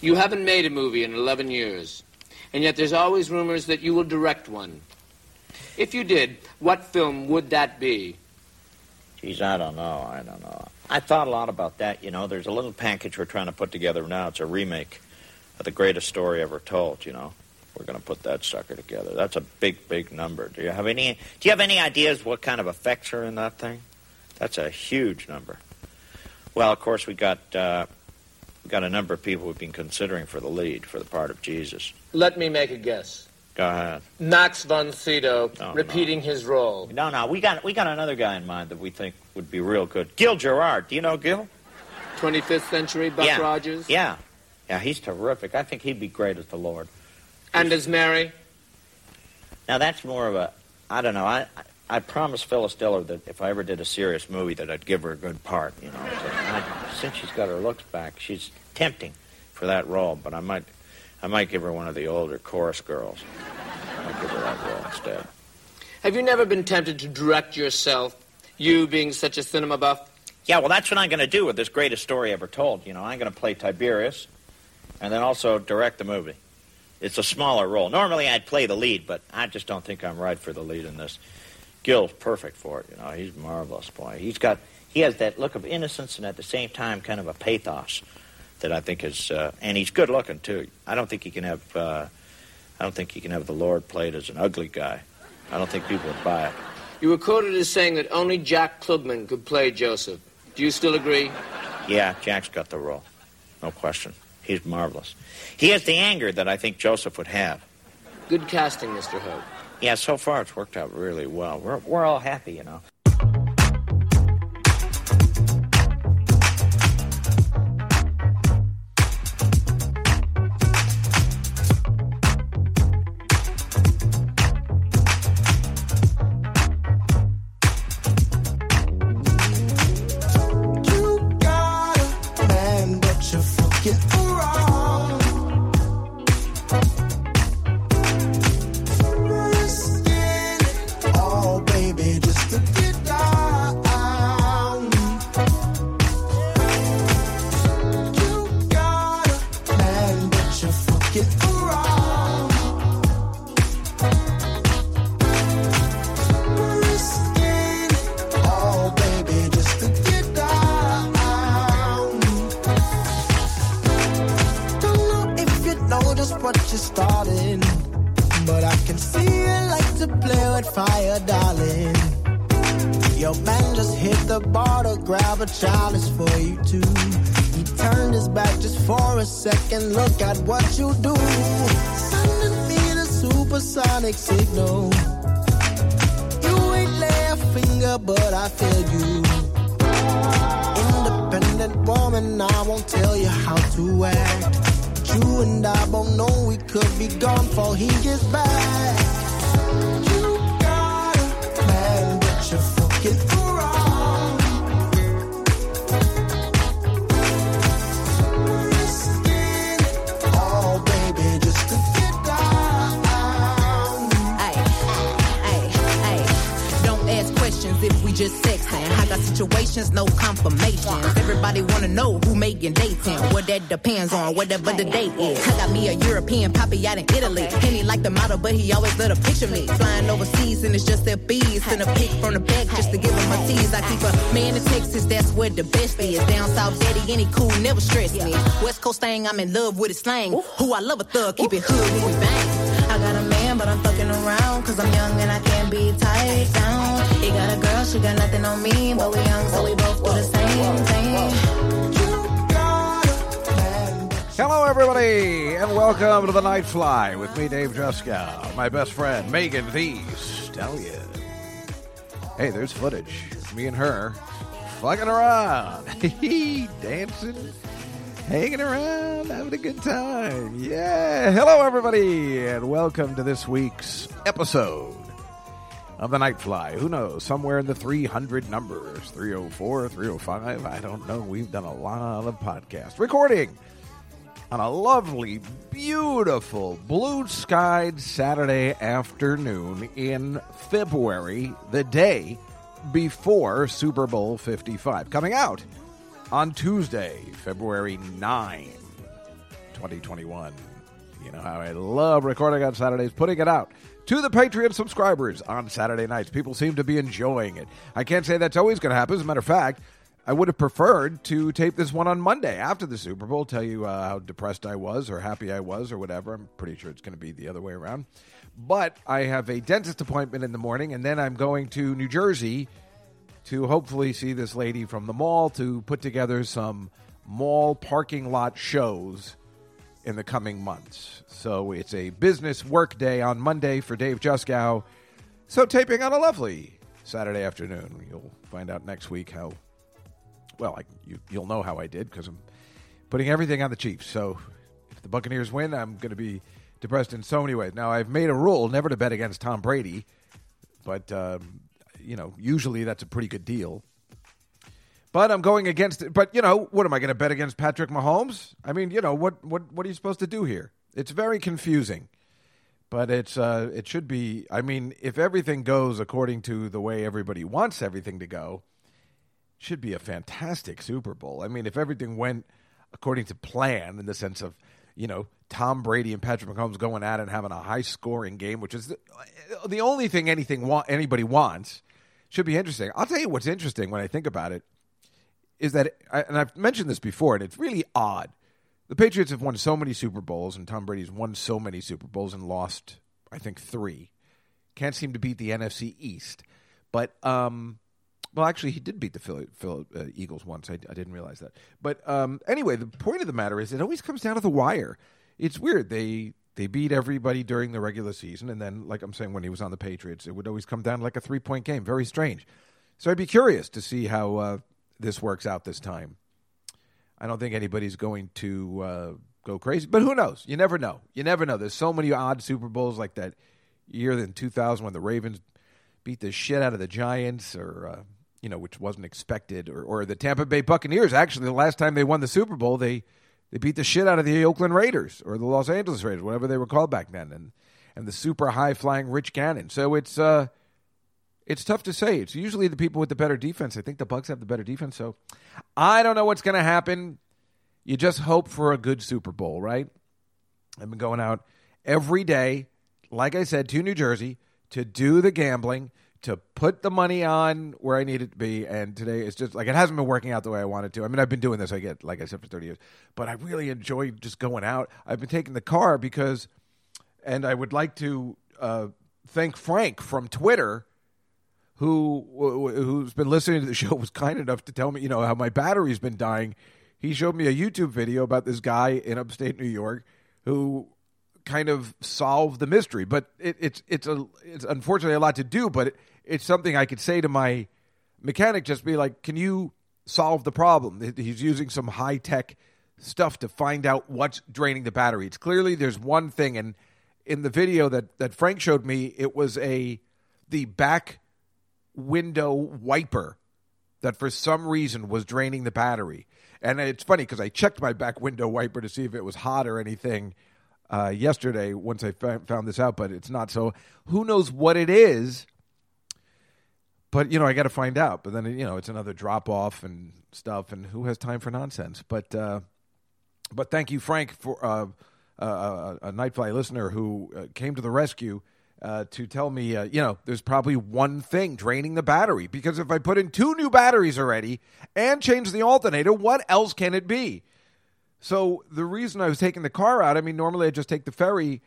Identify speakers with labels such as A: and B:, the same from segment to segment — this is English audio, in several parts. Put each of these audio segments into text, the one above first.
A: You haven't made a movie in 11 years, and yet there's always rumors that you will direct one. If you did, what film would that be?
B: Geez, I don't know. I don't know. I thought a lot about that. You know, there's a little package we're trying to put together now. It's a remake of the greatest story ever told. You know, we're going to put that sucker together. That's a big, big number. Do you have any? Do you have any ideas what kind of effects are in that thing? That's a huge number. Well, of course, we got uh, we got a number of people who've been considering for the lead for the part of Jesus.
A: Let me make a guess.
B: Go ahead.
A: Max von Sydow
B: Oh,
A: repeating his role.
B: No, no, we got we got another guy in mind that we think would be real good. Gil Gerard. Do you know Gil?
A: 25th century Buck
B: yeah.
A: Rogers.
B: Yeah, yeah, he's terrific. I think he'd be great as the Lord.
A: And as Mary.
B: Now that's more of a I don't know. I I, promised Phyllis Diller that if I ever did a serious movie that I'd give her a good part. You know, I, since she's got her looks back, she's tempting for that role. But I might I might give her one of the older chorus girls. I'll give her that role instead.
A: Have you never been tempted to direct yourself, you being such a cinema buff?
B: Yeah, well, that's what I'm going to do with this greatest story ever told. You know, I'm going to play Tiberius, and then also direct the movie. It's a smaller role. Normally, I'd play the lead, but I just don't think I'm right for the lead in this. Gil's perfect for it. You know, he's marvelous, boy. He's got he has that look of innocence and at the same time kind of a pathos that I think is, uh, and he's good looking too. I don't think he can have, uh, I don't think he can have the Lord played as an ugly guy. I don't think people would buy it.
A: You were quoted as saying that only Jack Klugman could play Joseph. Do you still agree?
B: Yeah, Jack's got the role. No question. He's marvelous. He has the anger that I think Joseph would have.
A: Good casting, Mr. Hope.
B: Yeah, so far it's worked out really well. We're, we're all happy, you know.
C: In Italy. And he like the model, but he always let a picture me. Flying overseas and it's just their bees. Send a pic from the back just to give him a tease. I keep a man in Texas, that's where the best is. Down south, daddy, any cool, never stress me. West Coast thing, I'm in love with his slang. Who I love a thug, keep it hood when we bang. I got a man, but I'm fucking around. Cause I'm young and I can't be tied down. He got a girl, she got nothing on me. But we young, so we both do the same thing.
D: Hello, everybody, and welcome to the Night Fly with me, Dave Juskow, my best friend, Megan Thee Stallion. Hey, there's footage. Me and her fucking around, dancing, hanging around, having a good time. Yeah. Hello, everybody, and welcome to this week's episode of the Night Fly. Who knows? Somewhere in the 300 numbers 304, 305. I don't know. We've done a lot of podcasts. Recording on a lovely, beautiful, blue skied Saturday afternoon in February, the day before Super Bowl 55. Coming out on Tuesday, February 9, 2021. You know how I love recording on Saturdays, putting it out to the Patreon subscribers on Saturday nights. People seem to be enjoying it. I can't say that's always going to happen. As a matter of fact, I would have preferred to tape this one on Monday after the Super Bowl, tell you uh, how depressed I was or happy I was or whatever. I'm pretty sure it's going to be the other way around. But I have a dentist appointment in the morning, and then I'm going to New Jersey to hopefully see this lady from the mall to put together some mall parking lot shows in the coming months. So it's a business work day on Monday for Dave Juskow. So taping on a lovely Saturday afternoon. You'll find out next week how. Well, I, you, you'll know how I did because I'm putting everything on the Chiefs. So if the Buccaneers win, I'm going to be depressed in so many ways. Now I've made a rule never to bet against Tom Brady, but um, you know usually that's a pretty good deal. But I'm going against it. But you know, what am I going to bet against Patrick Mahomes? I mean, you know, what what what are you supposed to do here? It's very confusing. But it's uh it should be I mean, if everything goes according to the way everybody wants everything to go, should be a fantastic Super Bowl. I mean, if everything went according to plan in the sense of, you know, Tom Brady and Patrick Mahomes going at it and having a high scoring game, which is the, the only thing anything wa- anybody wants, should be interesting. I'll tell you what's interesting when I think about it is that, and I've mentioned this before, and it's really odd. The Patriots have won so many Super Bowls, and Tom Brady's won so many Super Bowls and lost, I think, three. Can't seem to beat the NFC East. But, um, well, actually, he did beat the Philly, Philly uh, Eagles once. I, I, didn't realize that. But um, anyway, the point of the matter is, it always comes down to the wire. It's weird. They they beat everybody during the regular season, and then, like I'm saying, when he was on the Patriots, it would always come down like a three point game. Very strange. So I'd be curious to see how uh, this works out this time. I don't think anybody's going to uh, go crazy, but who knows? You never know. You never know. There's so many odd Super Bowls like that year in 2000 when the Ravens beat the shit out of the Giants, or uh, you know, which wasn't expected, or, or the Tampa Bay Buccaneers. Actually, the last time they won the Super Bowl, they they beat the shit out of the Oakland Raiders or the Los Angeles Raiders, whatever they were called back then, and and the super high flying Rich Gannon. So it's uh, it's tough to say. It's usually the people with the better defense. I think the Bucs have the better defense. So I don't know what's going to happen. You just hope for a good Super Bowl, right? I've been going out every day, like I said, to New Jersey to do the gambling, to put the money on where I need it to be. And today it's just like it hasn't been working out the way I wanted to. I mean, I've been doing this, I get, like I said, for 30 years, but I really enjoy just going out. I've been taking the car because, and I would like to uh, thank Frank from Twitter who who's been listening to the show was kind enough to tell me, you know, how my battery's been dying. He showed me a YouTube video about this guy in upstate New York who kind of solved the mystery. But it, it's it's a it's unfortunately a lot to do, but it, it's something I could say to my mechanic, just be like, "Can you solve the problem?" He's using some high tech stuff to find out what's draining the battery. It's clearly there's one thing, and in the video that that Frank showed me, it was a the back window wiper that for some reason was draining the battery. And it's funny because I checked my back window wiper to see if it was hot or anything uh, yesterday once I found this out, but it's not. So who knows what it is? But you know, I got to find out. But then you know, it's another drop off and stuff, and who has time for nonsense? But uh, but thank you, Frank, for uh, uh a Nightfly listener who uh, came to the rescue uh, to tell me, uh, you know, there's probably one thing draining the battery. Because if I put in two new batteries already and change the alternator, what else can it be? So the reason I was taking the car out, I mean, normally I just take the ferry,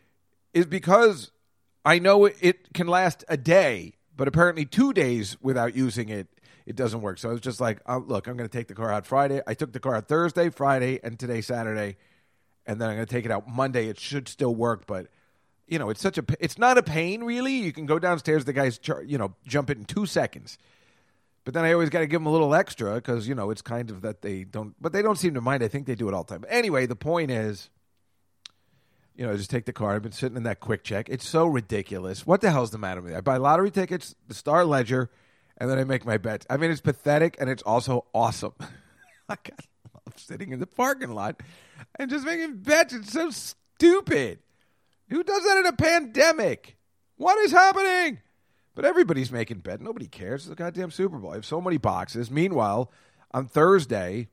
D: is because I know it can last a day, but apparently two days without using it, it doesn't work. So I was just like, oh, look, I'm going to take the car out Friday. I took the car out Thursday, Friday, and today, Saturday. And then I'm going to take it out Monday. It should still work, but you know, it's such a it's not a pain really. You can go downstairs, the guys, char, you know, jump it in two seconds. But then I always got to give them a little extra because you know it's kind of that they don't, but they don't seem to mind. I think they do it all the time. Anyway, the point is, you know, just take the car. I've been sitting in that QuickChek. It's so ridiculous. What the hell's the matter with me? I buy lottery tickets, the Star Ledger, and then I make my bets. I mean, it's pathetic and it's also awesome. I love sitting in the parking lot and just making bets. It's so stupid. Who does that in a pandemic? What is happening? But everybody's making bet. Nobody cares. It's a goddamn Super Bowl. I have so many boxes. Meanwhile, on Thursday,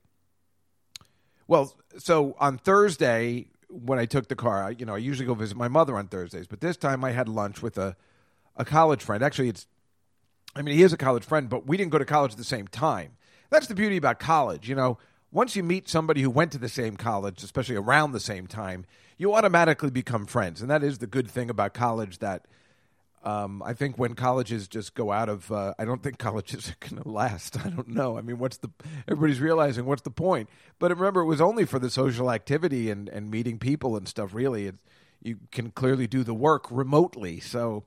D: well, so on Thursday, when I took the car. I, you know, I usually go visit my mother on Thursdays, but this time I had lunch with a a college friend. Actually, it's I mean, he is a college friend, but we didn't go to college at the same time. That's the beauty about college, you know. Once you meet somebody who went to the same college, especially around the same time, you automatically become friends, and that is the good thing about college. That um, I think when colleges just go out of, uh, I don't think colleges are going to last. I don't know. I mean, what's the? Everybody's realizing what's the point. But remember, it was only for the social activity and and meeting people and stuff. Really, it, you can clearly do the work remotely. So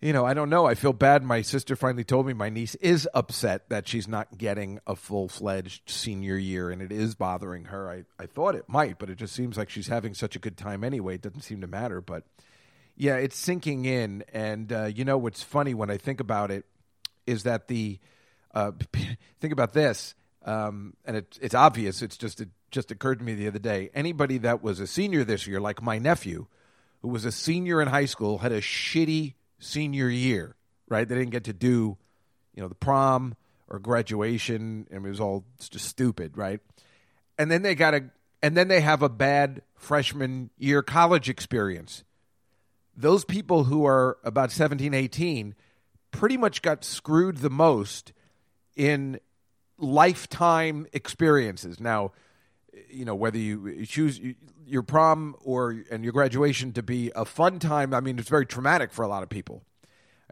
D: you know, I don't know. I feel bad. My sister finally told me my niece is upset that she's not getting a full fledged senior year, and it is bothering her. I, I thought it might, but it just seems like she's having such a good time anyway. It doesn't seem to matter. But yeah, it's sinking in. And, uh, you know, what's funny when I think about it is that the, uh, think about this, um, and it, it's obvious. It's just, it just occurred to me the other day. Anybody that was a senior this year, like my nephew, who was a senior in high school, had a shitty senior year, right? They didn't get to do, you know, the prom or graduation, and it was all just stupid, right? And then they got a, and then they have a bad freshman year college experience. Those people who are about 17, 18 pretty much got screwed the most in lifetime experiences. Now, you know whether you choose your prom or and your graduation to be a fun time i mean it's very traumatic for a lot of people.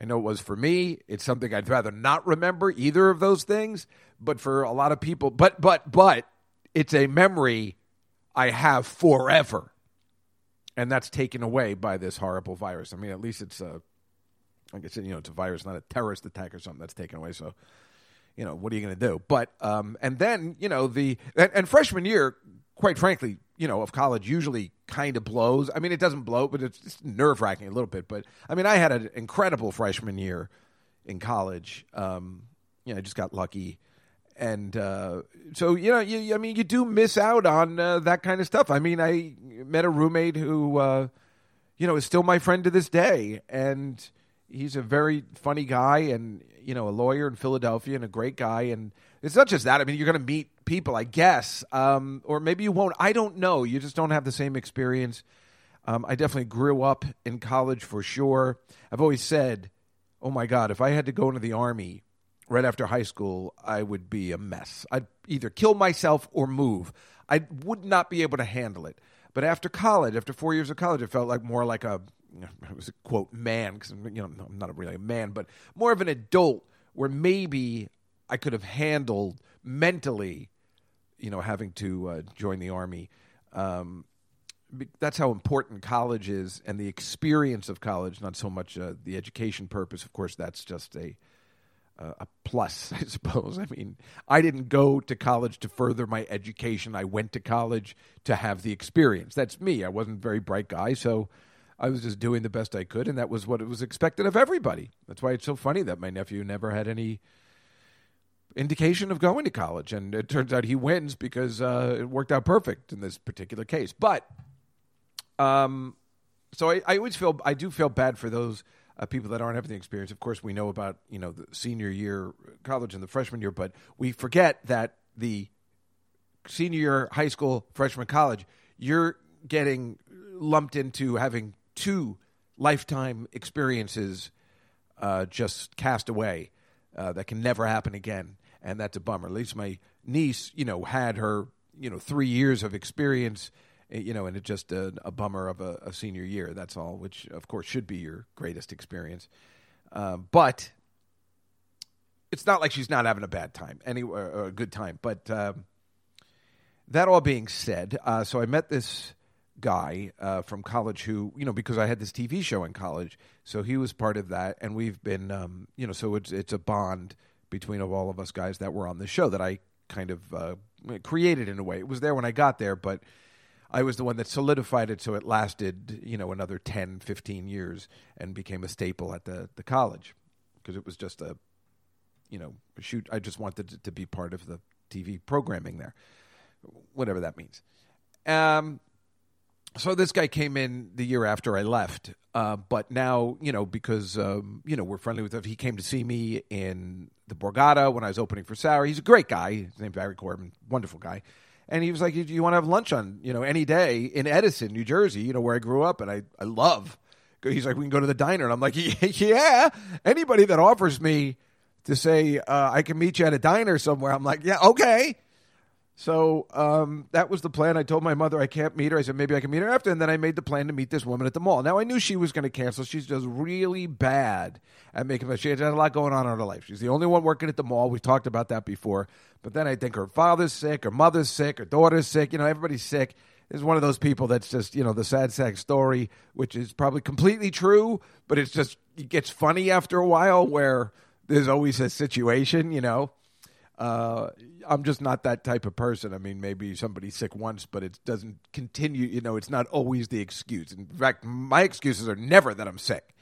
D: I know it was for me. It's something i'd rather not remember either of those things but for a lot of people but but but it's a memory i have forever and that's taken away by this horrible virus i mean at least it's a like i said you know it's a virus not a terrorist attack or something that's taken away so you know, what are you going to do? But um, and then you know the and, and, freshman year, quite frankly, you know, of college usually kind of blows. I mean, it doesn't blow, but it's, it's nerve wracking a little bit. But I mean, I had an incredible freshman year in college. Um, you know, I just got lucky. And uh, so, you know, you, I mean, you do miss out on uh, that kind of stuff. I mean, I met a roommate who, uh, you know, is still my friend to this day. And he's a very funny guy. And you know a lawyer in Philadelphia and a great guy. And it's not just that. I mean, you're going to meet people, I guess, um, or maybe you won't. I don't know. You just don't have the same experience. Um, I definitely grew up in college for sure. I've always said, "Oh my God, if I had to go into the army right after high school, I would be a mess. I'd either kill myself or move. I would not be able to handle it." But after college, after four years of college, it felt like more like a I was a quote man because you know I'm not really a man, but more of an adult where maybe I could have handled mentally, you know, having to uh, join the army. Um, that's how important college is and the experience of college, not so much uh, the education purpose. Of course, that's just a a plus, I suppose. I mean, I didn't go to college to further my education. I went to college to have the experience. That's me. I wasn't a very bright guy, so I was just doing the best I could, and that was what it was expected of everybody. That's why it's so funny that my nephew never had any indication of going to college, and it turns out he wins because uh, it worked out perfect in this particular case. But, um, so I, I always feel I do feel bad for those uh, people that aren't having the experience. Of course, we know about you know the senior year college and the freshman year, but we forget that the senior year high school, freshman college, you're getting lumped into having two lifetime experiences uh, just cast away uh, that can never happen again, and that's a bummer. At least my niece, you know, had her you know three years of experience, you know, and it's just a, a bummer of a, a, senior year. That's all, which of course should be your greatest experience, uh, but it's not like she's not having a bad time, any or a good time. But um, that all being said, uh, so I met this guy uh, from college who, you know, because I had this TV show in college, so he was part of that, and we've been, um, you know, so it's it's a bond between all of us guys that were on the show that I kind of uh, created in a way. It was there when I got there, but I was the one that solidified it so it lasted, you know, another 10, 15 years and became a staple at the, the college because it was just a, you know, shoot. I just wanted to, to be part of the TV programming there, whatever that means. Um, so this guy came in the year after I left, uh, but now you know because um, you know we're friendly with him. He came to see me in the Borgata when I was opening for Sauer. He's a great guy. His name's Barry Corbin, wonderful guy. And he was like, "Do you want to have lunch on you know any day in Edison, New Jersey, you know where I grew up and I I love." He's like, "We can go to the diner," and I'm like, "Yeah." Anybody that offers me to say uh, I can meet you at a diner somewhere, I'm like, "Yeah, okay." So um, that was the plan. I told my mother I can't meet her. I said maybe I can meet her after, and then I made the plan to meet this woman at the mall. Now I knew she was going to cancel. She's just really bad at making. She had a lot going on in her life. She's the only one working at the mall. We talked about that before. But then I think her father's sick, her mother's sick, her daughter's sick. You know, everybody's sick. Is one of those people that's just you know the sad sack story, which is probably completely true, but it's just it gets funny after a while where there's always a situation, you know. Uh, I'm just not that type of person. I mean, maybe somebody's sick once, but it doesn't continue. You know, it's not always the excuse. In fact, my excuses are never that I'm sick,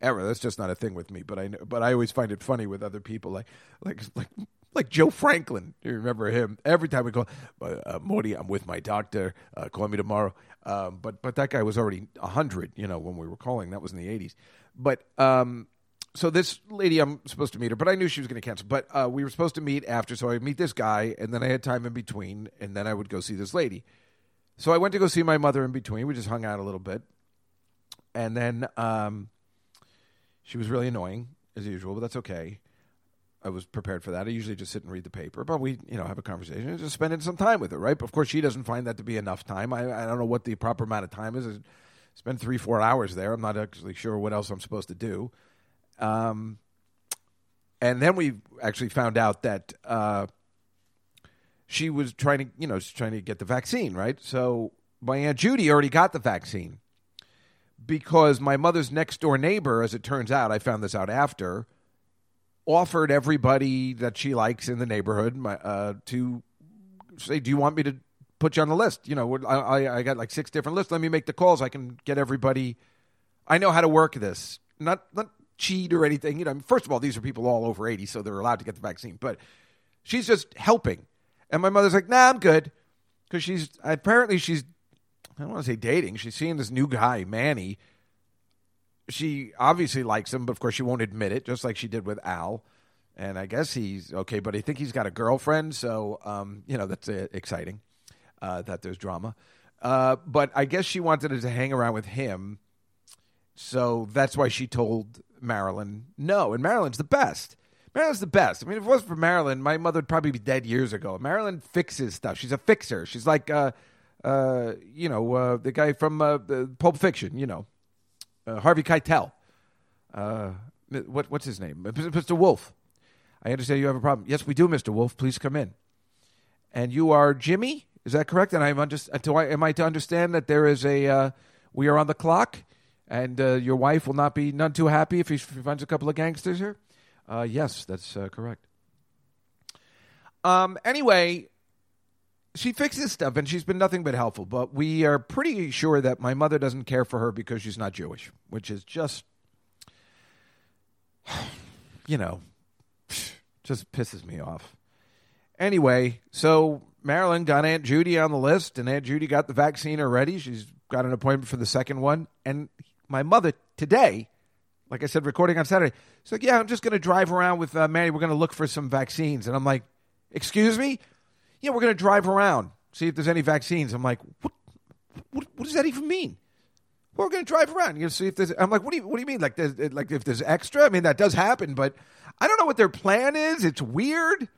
D: ever. That's just not a thing with me. But I, but I always find it funny with other people, like, like, like, like Joe Franklin. You remember him? Every time we call, uh, Morty, I'm with my doctor. Uh, call me tomorrow. Um, but but that guy was already hundred. You know, when we were calling, that was in the '80s. But um, so this lady, I'm supposed to meet her, but I knew she was going to cancel. But uh, we were supposed to meet after, so I meet this guy, and then I had time in between, and then I would go see this lady. So I went to go see my mother in between. We just hung out a little bit, and then um, she was really annoying as usual, but that's okay. I was prepared for that. I usually just sit and read the paper, but we, you know, have a conversation and just spending some time with her, right? Of course, she doesn't find that to be enough time. I, I don't know what the proper amount of time is. I spend three, four hours there. I'm not actually sure what else I'm supposed to do. Um, and then we actually found out that uh, she was trying to, you know, trying to get the vaccine, right? So my aunt Judy already got the vaccine because my mother's next door neighbor, as it turns out, I found this out after, offered everybody that she likes in the neighborhood my, uh, to say, "Do you want me to put you on the list?" You know, I, I, I got like six different lists. Let me make the calls. I can get everybody. I know how to work this. Not not cheat or anything. You know, first of all, these are people all over 80, so they're allowed to get the vaccine. But she's just helping. And my mother's like, nah, I'm good. Because she's apparently she's, I don't want to say dating. She's seeing this new guy, Manny. She obviously likes him, but of course she won't admit it, just like she did with Al. And I guess he's okay, but I think he's got a girlfriend, so um, you know that's uh, exciting uh, that there's drama. Uh, but I guess she wanted to hang around with him, so that's why she told Marilyn no. And Marilyn's the best. Marilyn's the best. I mean, if it wasn't for Marilyn, my mother would probably be dead years ago. Marilyn fixes stuff. She's a fixer. She's like, uh, uh, you know, uh, the guy from uh, Pulp Fiction. You know, uh, Harvey Keitel. Uh, what what's his name? Mr. Wolf. I understand you have a problem. Yes, we do, Mr. Wolf. Please come in. And you are Jimmy. Is that correct? And I'm just. Am I to understand that there is a uh, we are on the clock? And uh, your wife will not be none too happy if he finds a couple of gangsters here? Uh, yes, that's uh, correct. Um, anyway, she fixes stuff and she's been nothing but helpful. But we are pretty sure that my mother doesn't care for her because she's not Jewish, which is just, you know, just pisses me off. Anyway, so Marilyn got Aunt Judy on the list, and Aunt Judy got the vaccine already. She's got an appointment for the second one. And my mother today, like I said, recording on Saturday, she's like, "Yeah, I'm just going to drive around with uh, Manny. We're going to look for some vaccines." And I'm like, "Excuse me? Yeah, we're going to drive around, see if there's any vaccines." I'm like, "What? What, what does that even mean?" We're going to drive around. You see if there's. I'm like, "What do you What do you mean? Like, there's, like if there's extra? I mean, that does happen, but I don't know what their plan is. It's weird.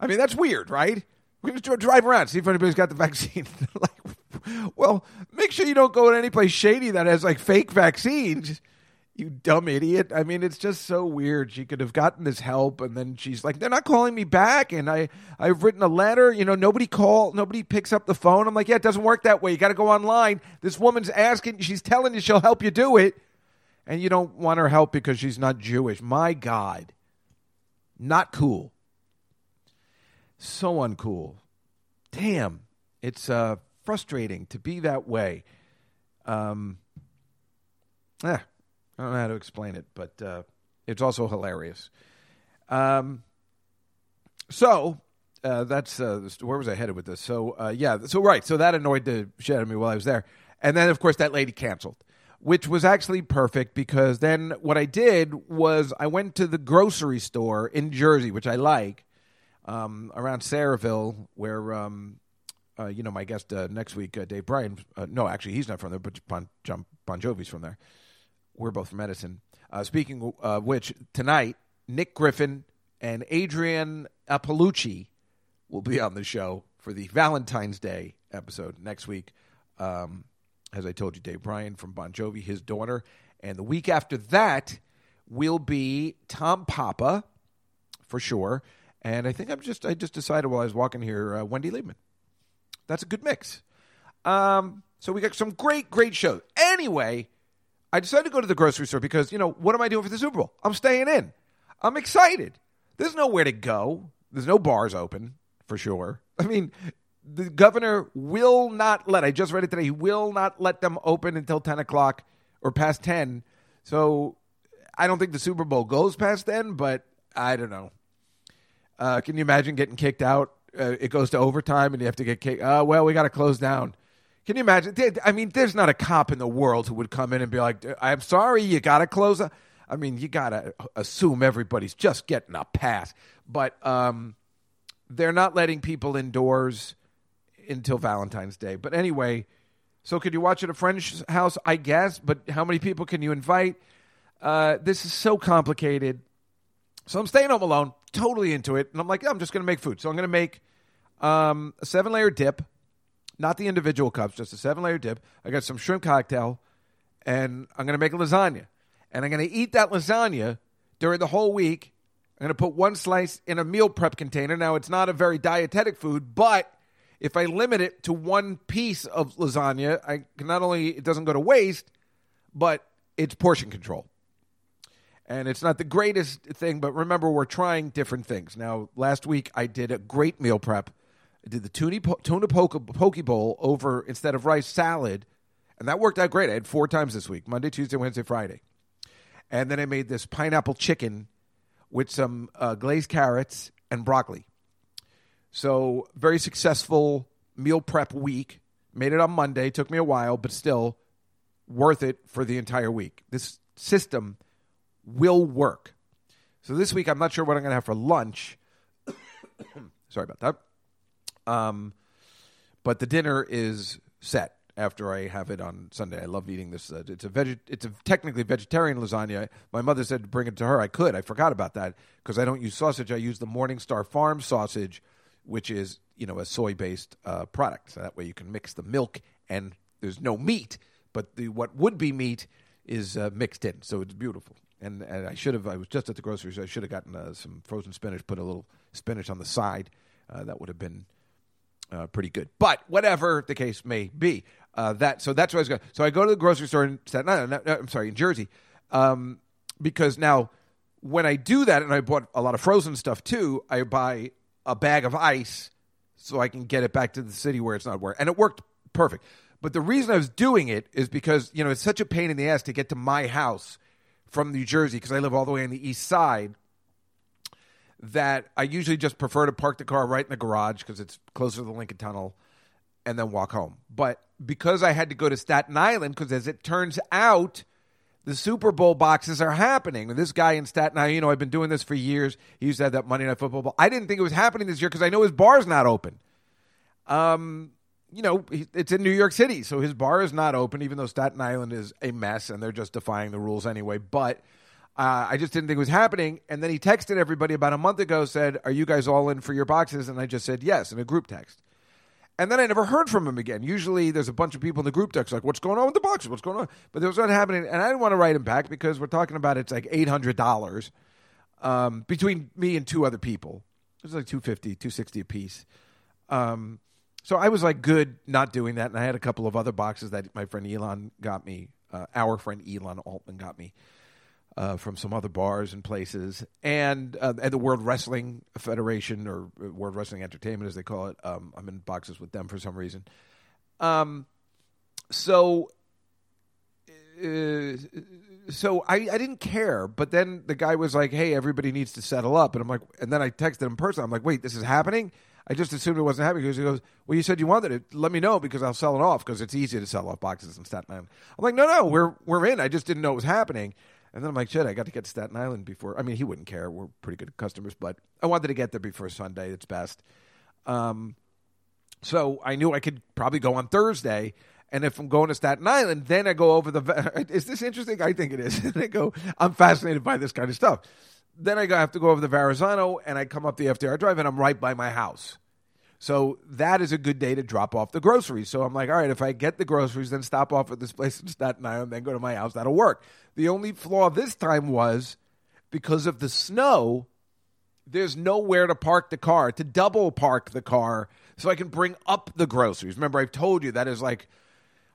D: I mean, that's weird, right? We're going to drive around, see if anybody's got the vaccine. like, well, make sure you don't go to any place shady that has like fake vaccines. You dumb idiot. I mean, it's just so weird. She could have gotten this help and then she's like, they're not calling me back. And I, I've written a letter, you know, nobody call, nobody picks up the phone. I'm like, yeah, it doesn't work that way. You got to go online. This woman's asking, she's telling you she'll help you do it. And you don't want her help because she's not Jewish. My God. Not cool. So uncool. Damn. It's, uh, frustrating to be that way. Um, eh, I don't know how to explain it, but uh, it's also hilarious. Um, so uh, that's uh, where was I headed with this? So uh, yeah, so right, so that annoyed the shit out of me while I was there, and then of course that lady canceled, which was actually perfect because then what I did was I went to the grocery store in Jersey, which I like, um, around Sayreville, where um, uh, you know, my guest uh, next week, uh, Dave Bryan. Uh, no, actually, he's not from there, but Bon, John, bon Jovi's from there. We're both from Edison. Uh, speaking of which, tonight, Nick Griffin and Adrienne Iapalucci will be on the show for the Valentine's Day episode next week. Um, as I told you, Dave Bryan from Bon Jovi, his daughter. And the week after that will be Tom Papa, for sure. And I think I'm just I just decided while I was walking here, uh, Wendy Liebman. That's a good mix. Um, so we got some great, great shows. Anyway, I decided to go to the grocery store because, you know, what am I doing for the Super Bowl? I'm staying in. I'm excited. There's nowhere to go. There's no bars open, for sure. I mean, the governor will not let, I just read it today, he will not let them open until 10 o'clock or past 10. So I don't think the Super Bowl goes past then, but I don't know. Uh, can you imagine getting kicked out? Uh, it goes to overtime and you have to get kicked. Uh, well, we got to close down. Can you imagine? I mean, there's not a cop in the world who would come in and be like, I'm sorry, you got to close. I mean, you got to assume everybody's just getting a pass. But um, they're not letting people indoors until Valentine's Day. But anyway, so could you watch at a friend's house? I guess. But how many people can you invite? Uh, this is so complicated. So I'm staying home alone, totally into it. And I'm like, I'm just going to make food. So I'm going to make um, a seven layer dip, not the individual cups, just a seven layer dip. I got some shrimp cocktail, and I'm going to make a lasagna. And I'm going to eat that lasagna during the whole week. I'm going to put one slice in a meal prep container. Now, it's not a very dietetic food, but if I limit it to one piece of lasagna, I can not only it doesn't go to waste, but it's portion control and it's not the greatest thing, but remember, we're trying different things. Now, last week I did a great meal prep. I did the tuna, tuna poke, poke bowl over instead of rice salad, and that worked out great. I had four times this week Monday, Tuesday, Wednesday, Friday. And then I made this pineapple chicken with some uh, glazed carrots and broccoli. So, very successful meal prep week. Made it on Monday. Took me a while, but still worth it for the entire week. This system will work. So this week, I'm not sure what I'm going to have for lunch. Sorry about that. Um, but the dinner is set after I have it on Sunday. I love eating this. Uh, it's a veg- It's a technically vegetarian lasagna. My mother said to bring it to her. I could. I forgot about that because I don't use sausage. I use the Morningstar Farm sausage, which is you know a soy based uh, product. So that way you can mix the milk and there's no meat, but the what would be meat is uh, mixed in. So it's beautiful and, and I should have. I was just at the grocery store. I should have gotten uh, some frozen spinach. Put a little spinach on the side. Uh, that would have been uh, pretty good. But whatever the case may be, uh, that so that's what I was going. So I go to the grocery store in Staten Island. No, no, I'm sorry, in Jersey, um, because now when I do that, and I bought a lot of frozen stuff too. I buy a bag of ice so I can get it back to the city where it's not where, and it worked perfect. But the reason I was doing it is because you know it's such a pain in the ass to get to my house from New Jersey because I live all the way on the east side that I usually just prefer to park the car right in the garage because it's closer to the Lincoln Tunnel and then walk home. But because I had to go to Staten Island, because as it turns out, the Super Bowl boxes are happening. This guy in Staten Island, you know, I've been doing this for years. He used to have that Monday Night Football. I didn't think it was happening this year because I know his bar's not open. Um, you know, it's in New York City, so his bar is not open, even though Staten Island is a mess and they're just defying the rules anyway. But uh, I just didn't think it was happening. And then he texted everybody about a month ago, said, Are you guys all in for your boxes? And I just said yes in a group text. And then I never heard from him again. Usually there's a bunch of people in the group text like, What's going on with the boxes? What's going on? But there was not happening. And I didn't want to write him back because we're talking about it's like $800 um, between me and two other people. It was like 250 260 a piece. Um, so I was like good not doing that, and I had a couple of other boxes that my friend Elon got me. Uh, our friend Elon Altman got me uh, from some other bars and places, and uh, the World Wrestling Federation or uh, World Wrestling Entertainment, as they call it. Um, I'm in boxes with them for some reason. Um, so. Uh, so I, I didn't care, but then the guy was like, "Hey, everybody needs to settle up," and I'm like, and then I texted him personally. I'm like, "Wait, this is happening?" I just assumed it wasn't happening because he goes, "Well, you said you wanted it. Let me know because I'll sell it off because it's easy to sell off boxes in Staten Island." I'm like, "No, no, we're we're in. I just didn't know it was happening." And then I'm like, "Shit, I got to get to Staten Island before." I mean, he wouldn't care. We're pretty good customers, but I wanted to get there before Sunday. It's best. Um, So I knew I could probably go on Thursday. And if I'm going to Staten Island, then I go over the. Is this interesting? I think it is. and I go, I'm fascinated by this kind of stuff. Then I have to go over the Verrazano and I come up the FDR Drive and I'm right by my house. So that is a good day to drop off the groceries. So I'm like, all right, if I get the groceries, then stop off at this place in Staten Island, then go to my house, that'll work. The only flaw this time was because of the snow, there's nowhere to park the car, to double park the car so I can bring up the groceries. Remember, I've told you that is like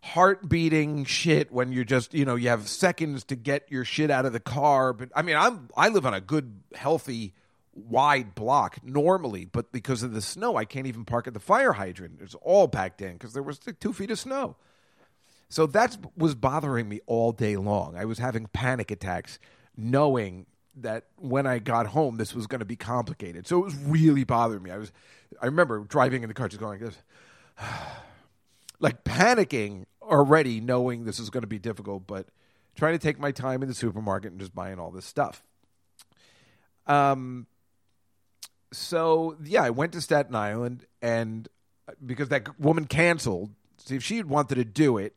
D: heart beating shit when you're just, you know, you have seconds to get your shit out of the car. But I mean, I'm I live on a good, healthy, wide block normally, but because of the snow, I can't even park at the fire hydrant. It's all packed in because there was two feet of snow. So that was bothering me all day long. I was having panic attacks knowing that when I got home, this was going to be complicated. So it was really bothering me. I was, I remember driving in the car just going like this, like panicking already, knowing this is going to be difficult, but trying to take my time in the supermarket and just buying all this stuff. Um, so yeah, I went to Staten Island, and uh, because that woman canceled, see if she had wanted to do it,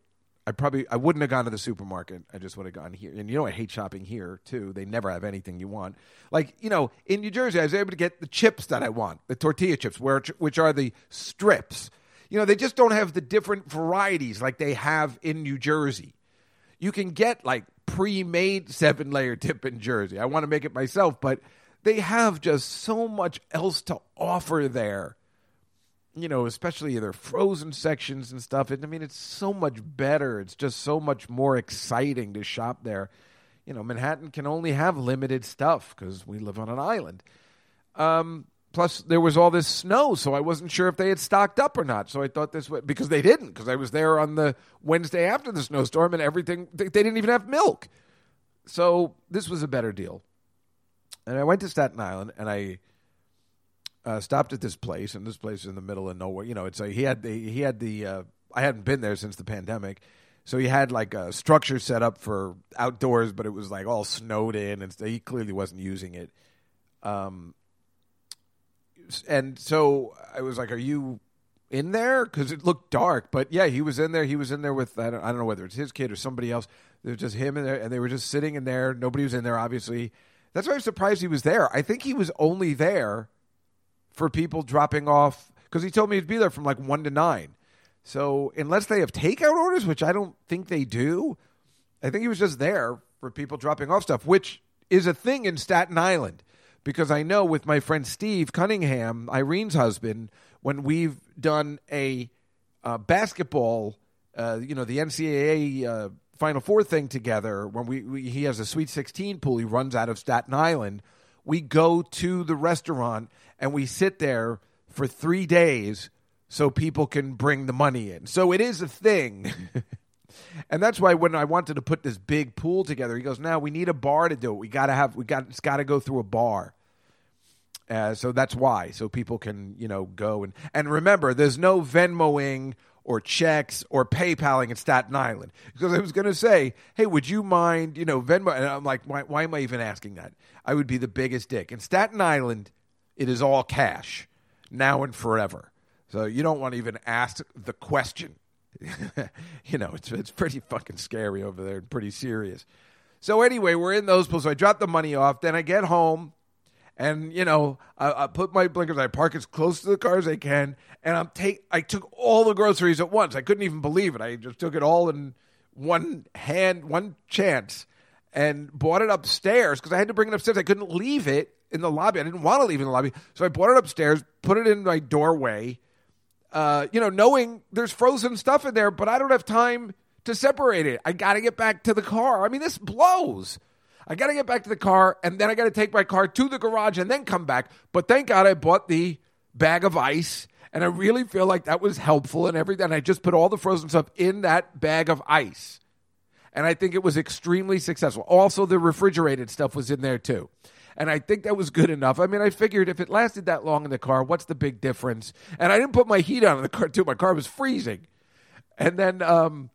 D: I probably I wouldn't have gone to the supermarket. I just would have gone here. And you know I hate shopping here too. They never have anything you want. Like you know in New Jersey, I was able to get the chips that I want, the tortilla chips, which which are the strips. You know they just don't have the different varieties like they have in New Jersey. You can get like pre-made seven layer dip in Jersey. I want to make it myself, but they have just so much else to offer there you know, especially their frozen sections and stuff. And I mean, it's so much better. It's just so much more exciting to shop there. You know, Manhattan can only have limited stuff because we live on an island. Um, plus, there was all this snow, so I wasn't sure if they had stocked up or not. So I thought this was because they didn't, because I was there on the Wednesday after the snowstorm and everything. They, they didn't even have milk. So this was a better deal. And I went to Staten Island and I uh, stopped at this place, and this place is in the middle of nowhere. You know, it's a, he had the he had the uh, I hadn't been there since the pandemic, so he had like a structure set up for outdoors, but it was like all snowed in, and he clearly wasn't using it. Um, and so I was like, "Are you in there?" Because it looked dark, but yeah, he was in there. He was in there with I don't, I don't know whether it's his kid or somebody else. Was just him in there, and they were just sitting in there. Nobody was in there, obviously. That's why I'm surprised he was there. I think he was only there for people dropping off because he told me he'd be there from like one to nine. So unless they have takeout orders, which I don't think they do, I think he was just there for people dropping off stuff, which is a thing in Staten Island. Because I know with my friend Steve Cunningham, Irene's husband, when we've done a uh, basketball, uh, you know, the NCAA uh, Final Four thing together, when we, we he has a Sweet 16 pool, he runs out of Staten Island. We go to the restaurant and we sit there for three days so people can bring the money in. So it is a thing. and that's why when I wanted to put this big pool together, he goes, "Now we need a bar to do it. We got to have we got it's got to go through a bar." Uh, so that's why, so people can you know go and and remember, there's no Venmoing or checks or PayPaling in Staten Island because I was going to say, hey, would you mind you know Venmo? And I'm like, why, why am I even asking that? I would be the biggest dick in Staten Island it is all cash now and forever. So you don't want to even ask the question. you know, it's it's pretty fucking scary over there, and pretty serious. So anyway, we're in those pools. So I drop the money off. Then I get home, and you know, I, I, put my blinkers. I park as close to the car as I can, and I'm take. I took all the groceries at once. I couldn't even believe it. I just took it all in one hand, one chance, and brought it upstairs because I had to bring it upstairs. I couldn't leave it in the lobby. I didn't want to leave it in the lobby, so I brought it upstairs, put it in my doorway. Uh, you know, knowing there's frozen stuff in there, but I don't have time to separate it. I got to get back to the car. I mean, this blows. I got to get back to the car, and then I got to take my car to the garage and then come back. But thank God I bought the bag of ice, and I really feel like that was helpful and everything. And I just put all the frozen stuff in that bag of ice. And I think it was extremely successful. Also, the refrigerated stuff was in there too. And I think that was good enough. I mean, I figured if it lasted that long in the car, what's the big difference? And I didn't put my heat on in the car, too. My car was freezing. And then um,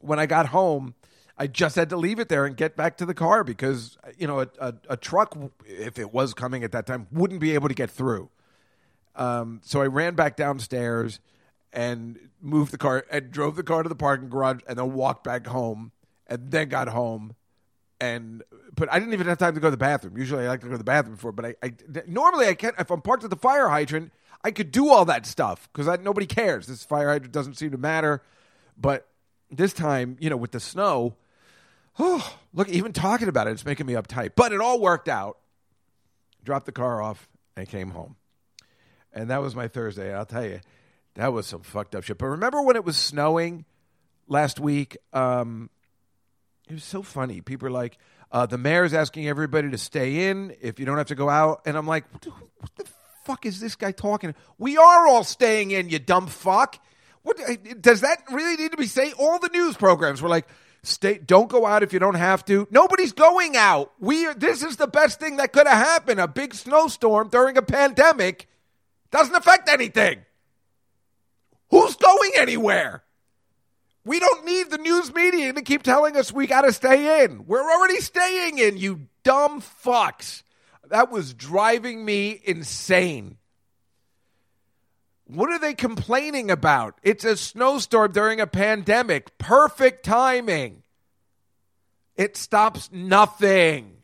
D: when I got home, I just had to leave it there and get back to the car because, you know, a, a, a truck, if it was coming at that time, wouldn't be able to get through. Um, so I ran back downstairs and moved the car and drove the car to the parking garage and then walked back home and then got home and but I didn't even have time to go to the bathroom. Usually I like to go to the bathroom before, but I, I normally I can't. If I'm parked at the fire hydrant, I could do all that stuff because nobody cares. This fire hydrant doesn't seem to matter. But this time, you know, with the snow, oh, look, even talking about it, it's making me uptight. But it all worked out. Dropped the car off and came home, and that was my Thursday. I'll tell you, that was some fucked up shit. But remember when it was snowing last week? Um, it was so funny. People are like, uh, the mayor's asking everybody to stay in if you don't have to go out. And I'm like, what the fuck is this guy talking? We are all staying in, you dumb fuck. What does that really need to be saying? All the news programs were like, stay, don't go out if you don't have to. Nobody's going out. We are, this is the best thing that could have happened. A big snowstorm during a pandemic doesn't affect anything. Who's going anywhere? We don't need the news media to keep telling us we got to stay in. We're already staying in, you dumb fucks. That was driving me insane. What are they complaining about? It's a snowstorm during a pandemic. Perfect timing. It stops nothing.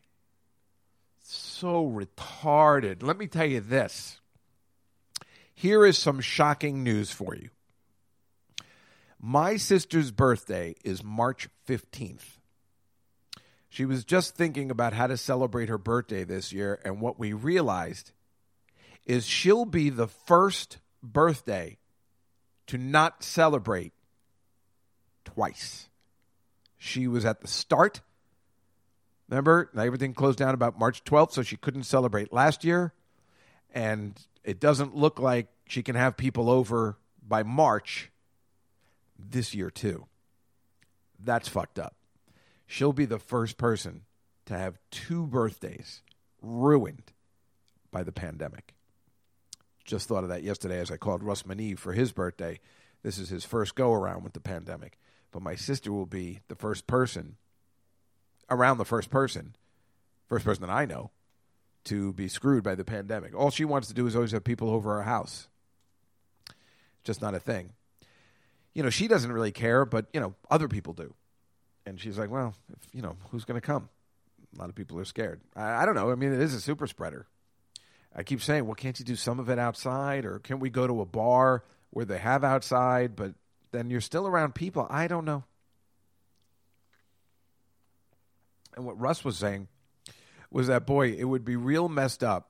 D: So retarded. Let me tell you this. Here is some shocking news for you. My sister's birthday is March 15th. She was just thinking about how to celebrate her birthday this year, and what we realized is she'll be the first birthday to not celebrate twice. She was at the start. Remember, everything closed down about March 12th, so she couldn't celebrate last year. And it doesn't look like she can have people over by March this year too. That's fucked up. She'll be the first person to have two birthdays ruined by the pandemic. Just thought of that yesterday as I called Russ Meneve for his birthday. This is his first go around with the pandemic. But my sister will be the first person, around the first person, first person that I know, to be screwed by the pandemic. All she wants to do is always have people over her house. Just not a thing you know, she doesn't really care, but, you know, other people do. And she's like, well, if, you know, who's going to come? A lot of people are scared. I, I, don't know. I mean, it is a super spreader. I keep saying, well, can't you do some of it outside? Or can we go to a bar where they have outside, but then you're still around people? I don't know. And what Russ was saying was that, boy, it would be real messed up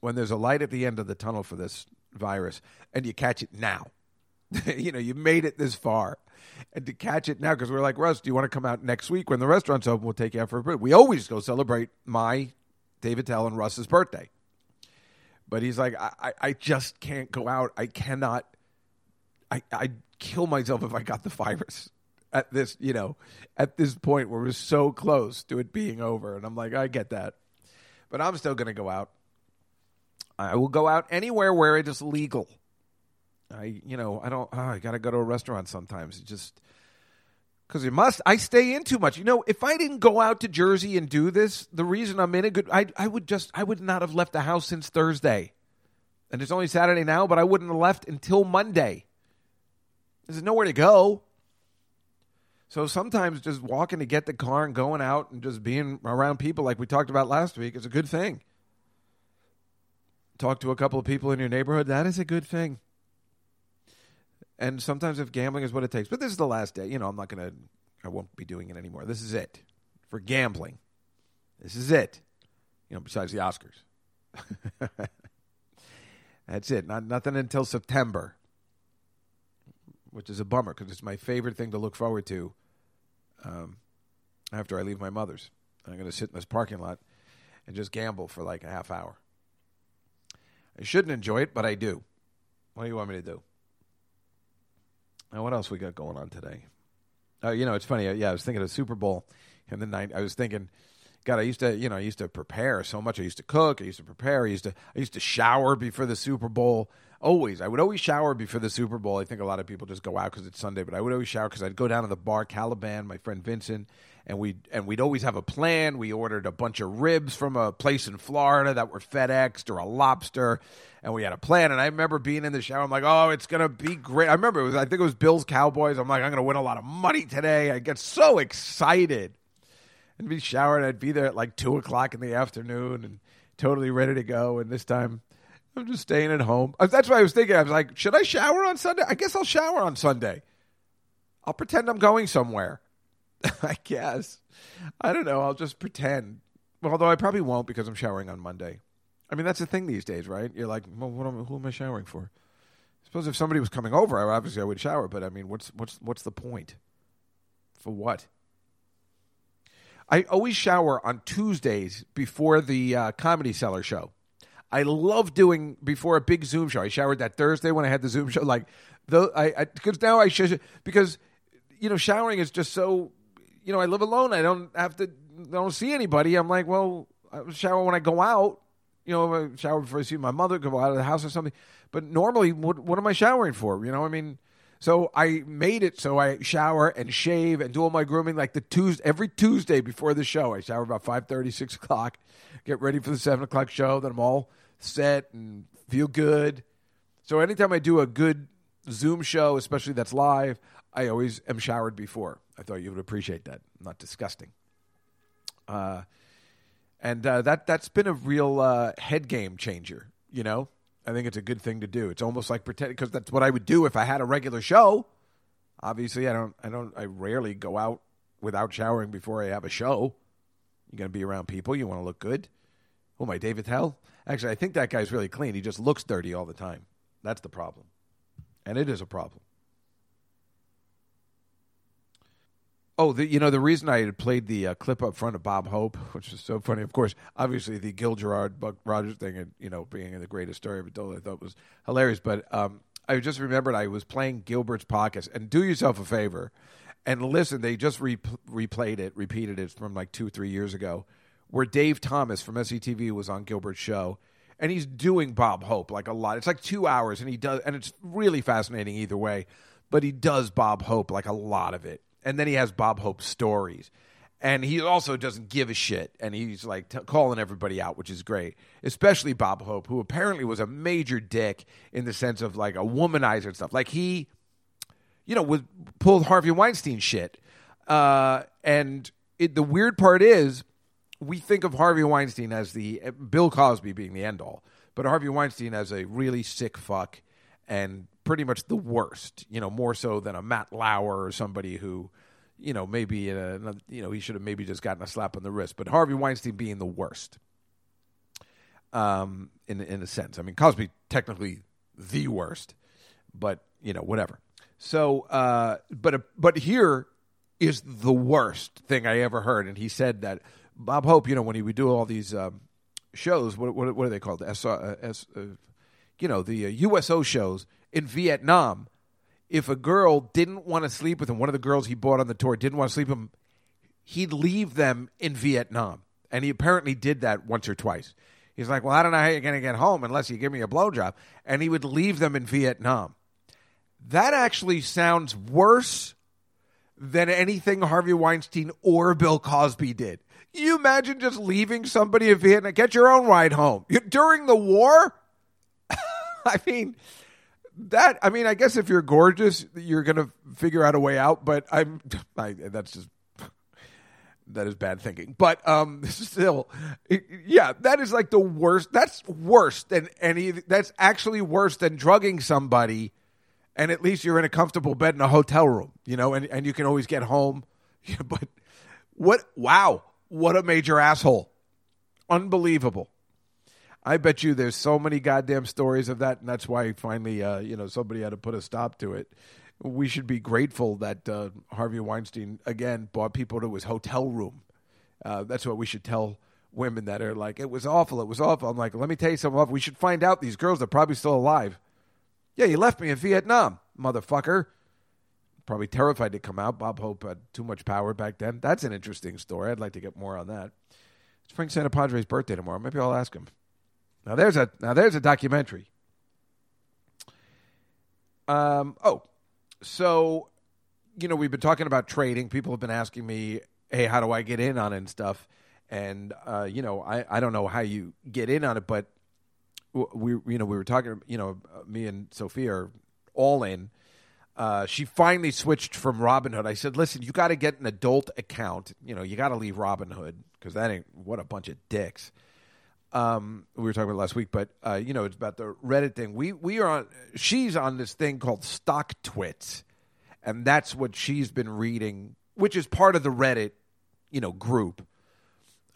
D: when there's a light at the end of the tunnel for this virus and you catch it now you know, you made it this far. And to catch it now, because we're like, Russ, do you want to come out next week when the restaurant's open? We'll take you out for a birthday. We always go celebrate my, Dave Attell, and Russ's birthday. But he's like, I, I just can't go out. I cannot. I, I'd kill myself if I got the virus at this, you know, at this point where we're so close to it being over. And I'm like, I get that. But I'm still going to go out. I will go out anywhere where it is legal. I, you know, I don't. Oh, I got to go to a restaurant sometimes. It just because you must. I stay in too much. You know, if I didn't go out to Jersey and do this, the reason I'm in a good, I, I would just, I would not have left the house since Thursday, and it's only Saturday now. But I wouldn't have left until Monday. There's nowhere to go. So sometimes just walking to get the car and going out and just being around people like we talked about last week is a good thing. Talk to a couple of people in your neighborhood, that is a good thing. And sometimes if gambling is what it takes, but this is the last day, you know, I'm not going to, I won't be doing it anymore. This is it for gambling. This is it. You know, besides the Oscars. That's it. Not nothing until September, which is a bummer because it's my favorite thing to look forward to. Um, after I leave my mother's, I'm going to sit in this parking lot and just gamble for like a half hour. I shouldn't enjoy it, but I do. What do you want me to do? Now, what else we got going on today? Uh, you know, it's funny. Uh, yeah, I was thinking of Super Bowl in the night. I was thinking, God, I used to, you know, I used to prepare so much. I used to cook. I used to prepare. I used to, I used to shower before the Super Bowl. Always, I would always shower before the Super Bowl. I think a lot of people just go out because it's Sunday, but I would always shower because I'd go down to the bar, Caliban, my friend Vincent, and we and we'd always have a plan. We ordered a bunch of ribs from a place in Florida that were FedExed or a lobster, and we had a plan. And I remember being in the shower. I'm like, oh, it's gonna be great. I remember it was. I think it was Bills Cowboys. I'm like, I'm gonna win a lot of money today. I get so excited. And be showered. I'd be there at like two o'clock in the afternoon and totally ready to go. And this time I'm just staying at home. Uh, That's what I was thinking. I was like, should I shower on Sunday? I guess I'll shower on Sunday. I'll pretend I'm going somewhere. I guess. I don't know. I'll just pretend. Although I probably won't because I'm showering on Monday. I mean, that's the thing these days, right? You're like, well, what am, who am I showering for? I suppose if somebody was coming over, I, obviously I would shower. But I mean, what's what's what's the point? For what? I always shower on Tuesdays before the uh, Comedy Cellar show. I love doing before a big Zoom show. I showered that Thursday when I had the Zoom show. Like, though, I because now I should because you know showering is just so you know I live alone. I don't have to I don't see anybody. I'm like, well, I shower when I go out. You know, I shower before I see my mother, go out of the house or something. But normally, what what am I showering for? You know, I mean. So I made it so I shower and shave and do all my grooming like the Tuesday every Tuesday before the show. I shower about 5.30, 6 o'clock, get ready for the seven o'clock show. Then I'm all set and feel good. So anytime I do a good Zoom show, especially that's live, I always am showered before. I thought you would appreciate that. Not disgusting. Uh, and uh, that that's been a real uh, head game changer. You know, I think it's a good thing to do. It's almost like pretending because that's what I would do if I had a regular show. Obviously, I don't. I don't. I rarely go out without showering before I have a show. You're going to be around people. You want to look good. Oh my, Dave Attell. Actually, I think that guy's really clean. He just looks dirty all the time. That's the problem, and it is a problem. Oh, the, you know the reason I had played the uh, clip up front of Bob Hope, which is so funny. Of course, obviously the Gil Gerard Buck Rogers thing, and you know being in the greatest story ever told, I thought was hilarious. But um, I just remembered I was playing Gilbert's podcast, and do yourself a favor and listen. They just re- replayed it, repeated it from like two, or three years ago, where Dave Thomas from SCTV was on Gilbert's show, and he's doing Bob Hope like a lot. It's like two hours, and he does, and it's really fascinating either way. But he does Bob Hope like a lot of it and then he has Bob Hope stories. And he also doesn't give a shit, and he's like t- calling everybody out, which is great. Especially Bob Hope, who apparently was a major dick in the sense of like a womanizer and stuff. Like he, you know, was pulled Harvey Weinstein shit. Uh, and it, the weird part is, we think of Harvey Weinstein as the Bill Cosby being the end all, but Harvey Weinstein as a really sick fuck and pretty much the worst, you know, more so than a Matt Lauer or somebody who, you know, maybe, a, you know, he should have maybe just gotten a slap on the wrist. But Harvey Weinstein being the worst, um, in in a sense. I mean, Cosby technically the worst, but you know, whatever. So, uh, but but here is the worst thing I ever heard, and he said that Bob Hope, you know, when he would do all these um, shows, what, what what are they called? S, uh, S, uh, you know, the uh, USO shows in Vietnam, if a girl didn't want to sleep with him, one of the girls he bought on the tour didn't want to sleep with him, he'd leave them in Vietnam. And he apparently did that once or twice. He's like, Well, I don't know how you're going to get home unless you give me a blowjob. And he would leave them in Vietnam. That actually sounds worse than anything Harvey Weinstein or Bill Cosby did. You imagine just leaving somebody in Vietnam, get your own ride home during the war? I mean, that I mean, I guess if you're gorgeous, you're gonna figure out a way out. But I'm, I, that's just that is bad thinking. But um, still, it, yeah, that is like the worst. That's worse than any. That's actually worse than drugging somebody. And at least you're in a comfortable bed in a hotel room, you know, and, and you can always get home. but what? Wow, what a major asshole! Unbelievable. I bet you there's so many goddamn stories of that, and that's why finally, uh, you know, somebody had to put a stop to it. We should be grateful that uh, Harvey Weinstein again brought people to his hotel room. Uh, that's what we should tell women that are like, it was awful, it was awful. I'm like, let me tell you something. We should find out these girls are probably still alive. Yeah, you left me in Vietnam, motherfucker. Probably terrified to come out. Bob Hope had too much power back then. That's an interesting story. I'd like to get more on that. It's Frank Santopadre's birthday tomorrow. Maybe I'll ask him. Now there's a now there's a documentary. Um, oh, so you know we've been talking about trading. People have been asking me, "Hey, how do I get in on it and stuff?" And uh, you know, I I don't know how you get in on it, but we you know we were talking. You know, me and Sophia are all in. Uh, she finally switched from Robinhood. I said, "Listen, you got to get an adult account. You know, you got to leave Robinhood because that ain't what a bunch of dicks." Um, we were talking about last week, but uh, you know, it's about the Reddit thing. We we are on. She's on this thing called StockTwits, and that's what she's been reading, which is part of the Reddit, you know, group.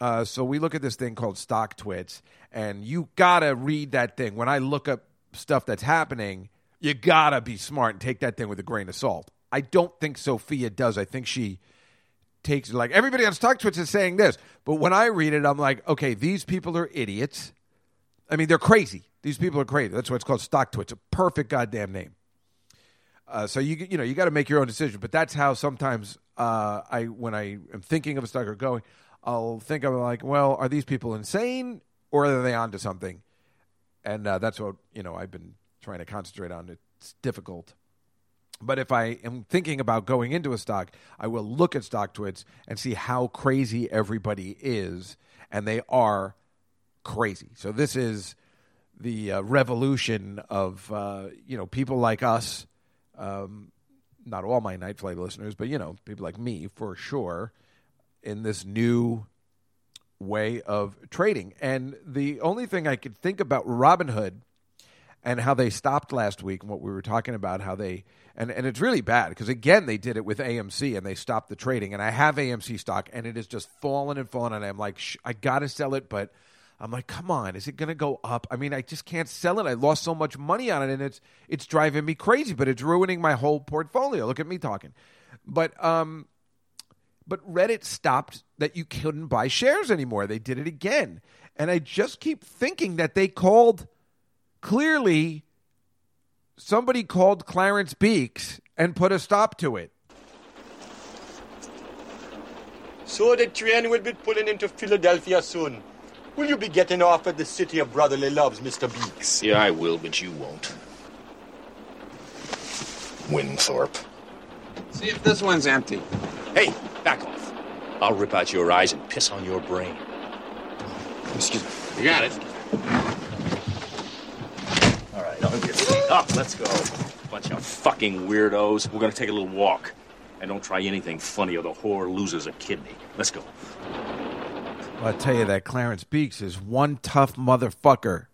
D: Uh, so we look at this thing called StockTwits, and you gotta read that thing. When I look up stuff that's happening, you gotta be smart and take that thing with a grain of salt. I don't think Sophia does. I think she takes like everybody on StockTwits is saying this, but when I read it, I'm like, okay, these people are idiots. I mean, they're crazy. These people are crazy. That's why it's called StockTwits. A perfect goddamn name. Uh, so you you know you got to make your own decision. But that's how sometimes uh, I when I am thinking of a stock or going, I'll think of like, well, are these people insane or are they onto something? And uh, that's what you know I've been trying to concentrate on. It's difficult. But if I am thinking about going into a stock, I will look at StockTwits and see how crazy everybody is, and they are crazy. So this is the uh, revolution of uh, you know people like us, um, not all my night flight listeners, but you know people like me for sure, in this new way of trading. And the only thing I could think about Robinhood and how they stopped last week and what we were talking about how they and and it's really bad because again they did it with AMC and they stopped the trading. And I have AMC stock and it has just fallen and fallen and I'm like I got to sell it but I'm like come on is it to go up? I mean I just can't sell it. I lost so much money on it and it's it's driving me crazy but it's ruining my whole portfolio. Look at me talking. But um but Reddit stopped that you couldn't buy shares anymore. They did it again. And I just keep thinking that they called clearly somebody called Clarence Beeks and put a stop to it.
E: So the train will be pulling into Philadelphia soon. Will you be getting off at the city of brotherly loves, Mr. Beeks?
F: Yeah, I will, but you won't. Winthorpe.
A: See if this one's empty.
F: Hey, back off. I'll rip out your eyes and piss on your brain.
E: Excuse me.
A: You got it.
F: Up. Let's go. Bunch of fucking weirdos. We're gonna take a little walk. And don't try anything funny or the whore loses a kidney. Let's go.
D: Well, I tell you that Clarence Beeks is one tough motherfucker.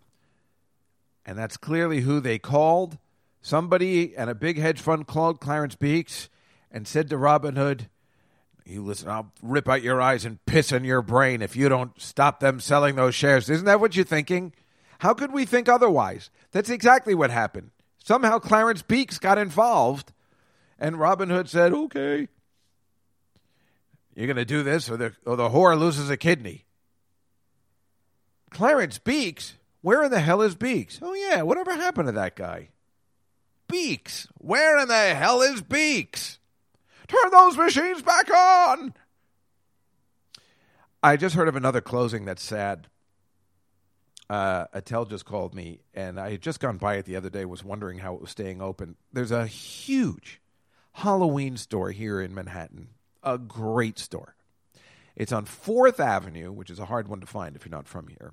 D: And that's clearly who they called. Somebody and a big hedge fund called Clarence Beeks and said to Robinhood, You listen, I'll rip out your eyes and piss in your brain if you don't stop them selling those shares. Isn't that what you're thinking? How could we think otherwise? That's exactly what happened. Somehow Clarence Beeks got involved, and Robinhood said, Okay. You're going to do this, or the, or the whore loses a kidney. Clarence Beeks? Where in the hell is Beeks? Oh, yeah, whatever happened to that guy? Beeks? Where in the hell is Beeks? Turn those machines back on! I just heard of another closing that's sad. Uh, Attell just called me, and I had just gone by it the other day, was wondering how it was staying open. There's a huge Halloween store here in Manhattan, a great store. It's on 4th Avenue, which is a hard one to find if you're not from here,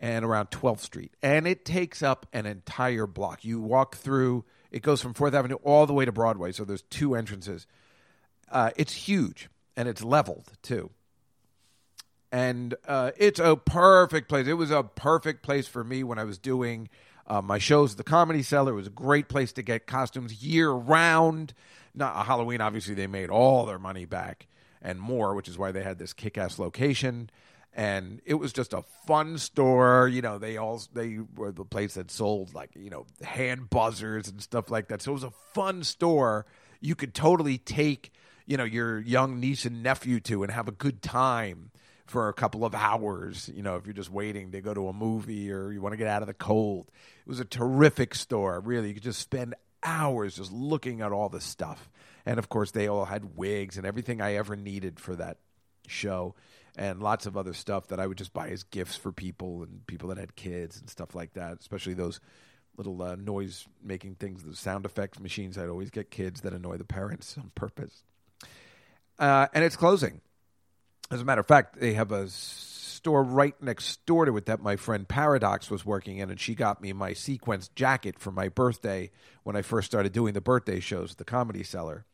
D: and around 12th Street. And it takes up an entire block. You walk through, it goes from 4th Avenue all the way to Broadway, so there's two entrances. Uh, it's huge, and it's leveled, too and uh, it's a perfect place. It was a perfect place for me when I was doing uh, my shows. at The Comedy Cellar it was a great place to get costumes year round. Not Halloween, obviously, they made all their money back and more, which is why they had this kick-ass location. And it was just a fun store. You know, they all they were the place that sold like you know hand buzzers and stuff like that. So it was a fun store. You could totally take you know your young niece and nephew to and have a good time for a couple of hours, you know, if you're just waiting to go to a movie or you want to get out of the cold. It was a terrific store, really. You could just spend hours just looking at all the stuff. And of course, they all had wigs and everything I ever needed for that show and lots of other stuff that I would just buy as gifts for people and people that had kids and stuff like that, especially those little uh, noise making things, the sound effects machines. I'd always get kids that annoy the parents on purpose. Uh, and it's closing. As a matter of fact, they have a store right next door to it that my friend Paradox was working in, and she got me my sequence jacket for my birthday when I first started doing the birthday shows at the Comedy Cellar.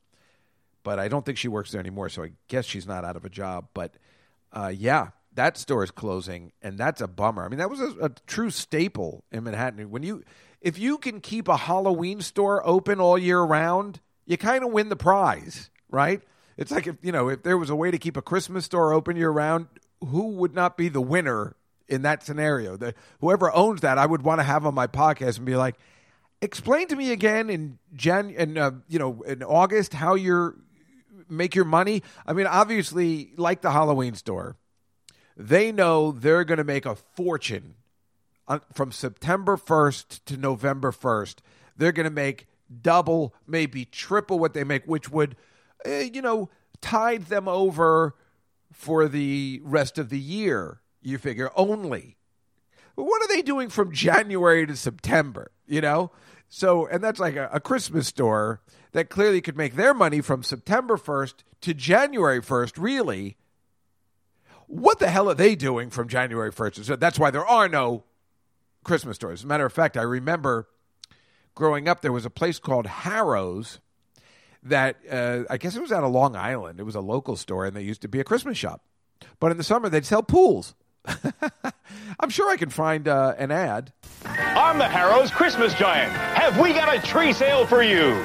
D: But I don't think she works there anymore, so I guess she's not out of a job. But uh, yeah, that store is closing, and that's a bummer. I mean, that was a, a true staple in Manhattan. When you, if you can keep a Halloween store open all year round, you kind of win the prize, right? It's like if you know if there was a way to keep a Christmas store open year round, who would not be the winner in that scenario? The, whoever owns that, I would want to have on my podcast and be like, explain to me again in Jan in uh, you know in August how you're make your money. I mean, obviously, like the Halloween store, they know they're going to make a fortune on, from September 1st to November 1st. They're going to make double, maybe triple what they make, which would, uh, you know, tide them over for the rest of the year, you figure, only. What are they doing from January to September, you know? So, and that's like a, a Christmas store that clearly could make their money from September 1st to January 1st, really. What the hell are they doing from January 1st? So that's why there are no Christmas stores. As a matter of fact, I remember growing up, there was a place called Harrow's that uh, I guess it was out of Long Island. It was a local store, and they used to be a Christmas shop. But in the summer, they'd sell pools. I'm sure I can find uh, an ad.
G: I'm the Harrow's Christmas Giant. Have we got a tree sale for you?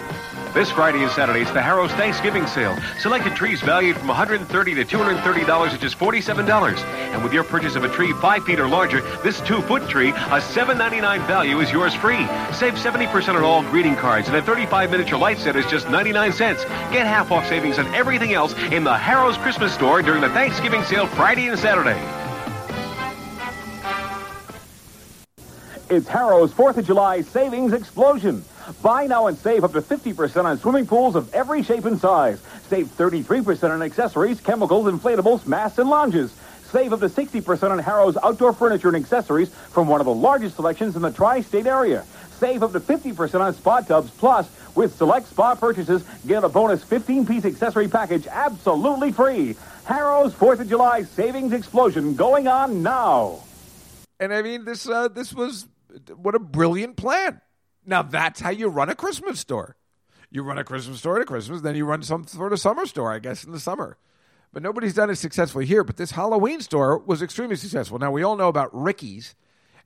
H: This Friday and Saturday, it's the Harrow's Thanksgiving sale. Selected trees valued from 130 to $230 at just $47. And with your purchase of a tree 5 feet or larger, this 2-foot tree, a $7.99 value is yours free. Save 70% on all greeting cards, and a 35 miniature light set is just 99 cents. Get half off savings on everything else in the Harrow's Christmas store during the Thanksgiving sale Friday and Saturday.
G: It's Harrow's 4th of July savings explosion. Buy now and save up to 50% on swimming pools of every shape and size. Save 33% on accessories, chemicals, inflatables, masks, and lounges. Save up to 60% on Harrow's outdoor furniture and accessories from one of the largest selections in the tri-state area. Save up to 50% on spa tubs. Plus, with select spa purchases, get a bonus 15-piece accessory package absolutely free. Harrow's 4th of July savings explosion going on now.
D: And I mean, this uh, this was what a brilliant plan. Now that's how you run a Christmas store. You run a Christmas store at Christmas, then you run some sort of summer store, I guess, in the summer. But nobody's done it successfully here. But this Halloween store was extremely successful. Now we all know about Ricky's,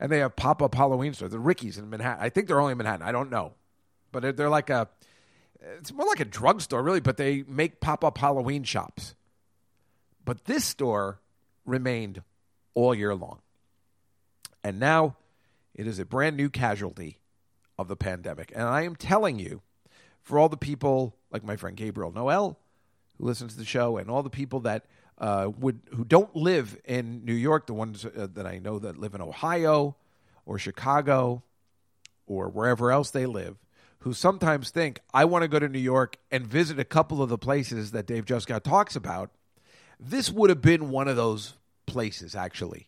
D: and they have pop up Halloween stores. The Ricky's in Manhattan. I think they're only in Manhattan. I don't know, but they're, they're like a. It's more like a drugstore, really. But they make pop up Halloween shops. But this store remained all year long. And now it is a brand new casualty of the pandemic. And I am telling you, for all the people like my friend Gabriel Noel, who listens to the show, and all the people that uh, would who don't live in New York, the ones uh, that I know that live in Ohio or Chicago or wherever else they live, who sometimes think I want to go to New York and visit a couple of the places that Dave Juskow talks about. This would have been one of those places, actually,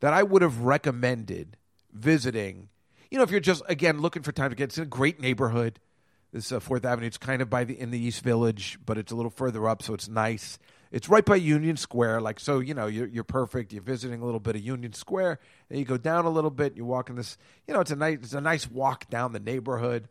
D: that I would have recommended visiting. You know, if you're just again looking for time to get, it's a great neighborhood. This uh, Fourth Avenue. It's kind of by the in the East Village, but it's a little further up, so it's nice. It's right by Union Square, like so. You know, you're you're perfect. You're visiting a little bit of Union Square, and you go down a little bit. You walk in this. You know, it's a nice it's a nice walk down the neighborhood.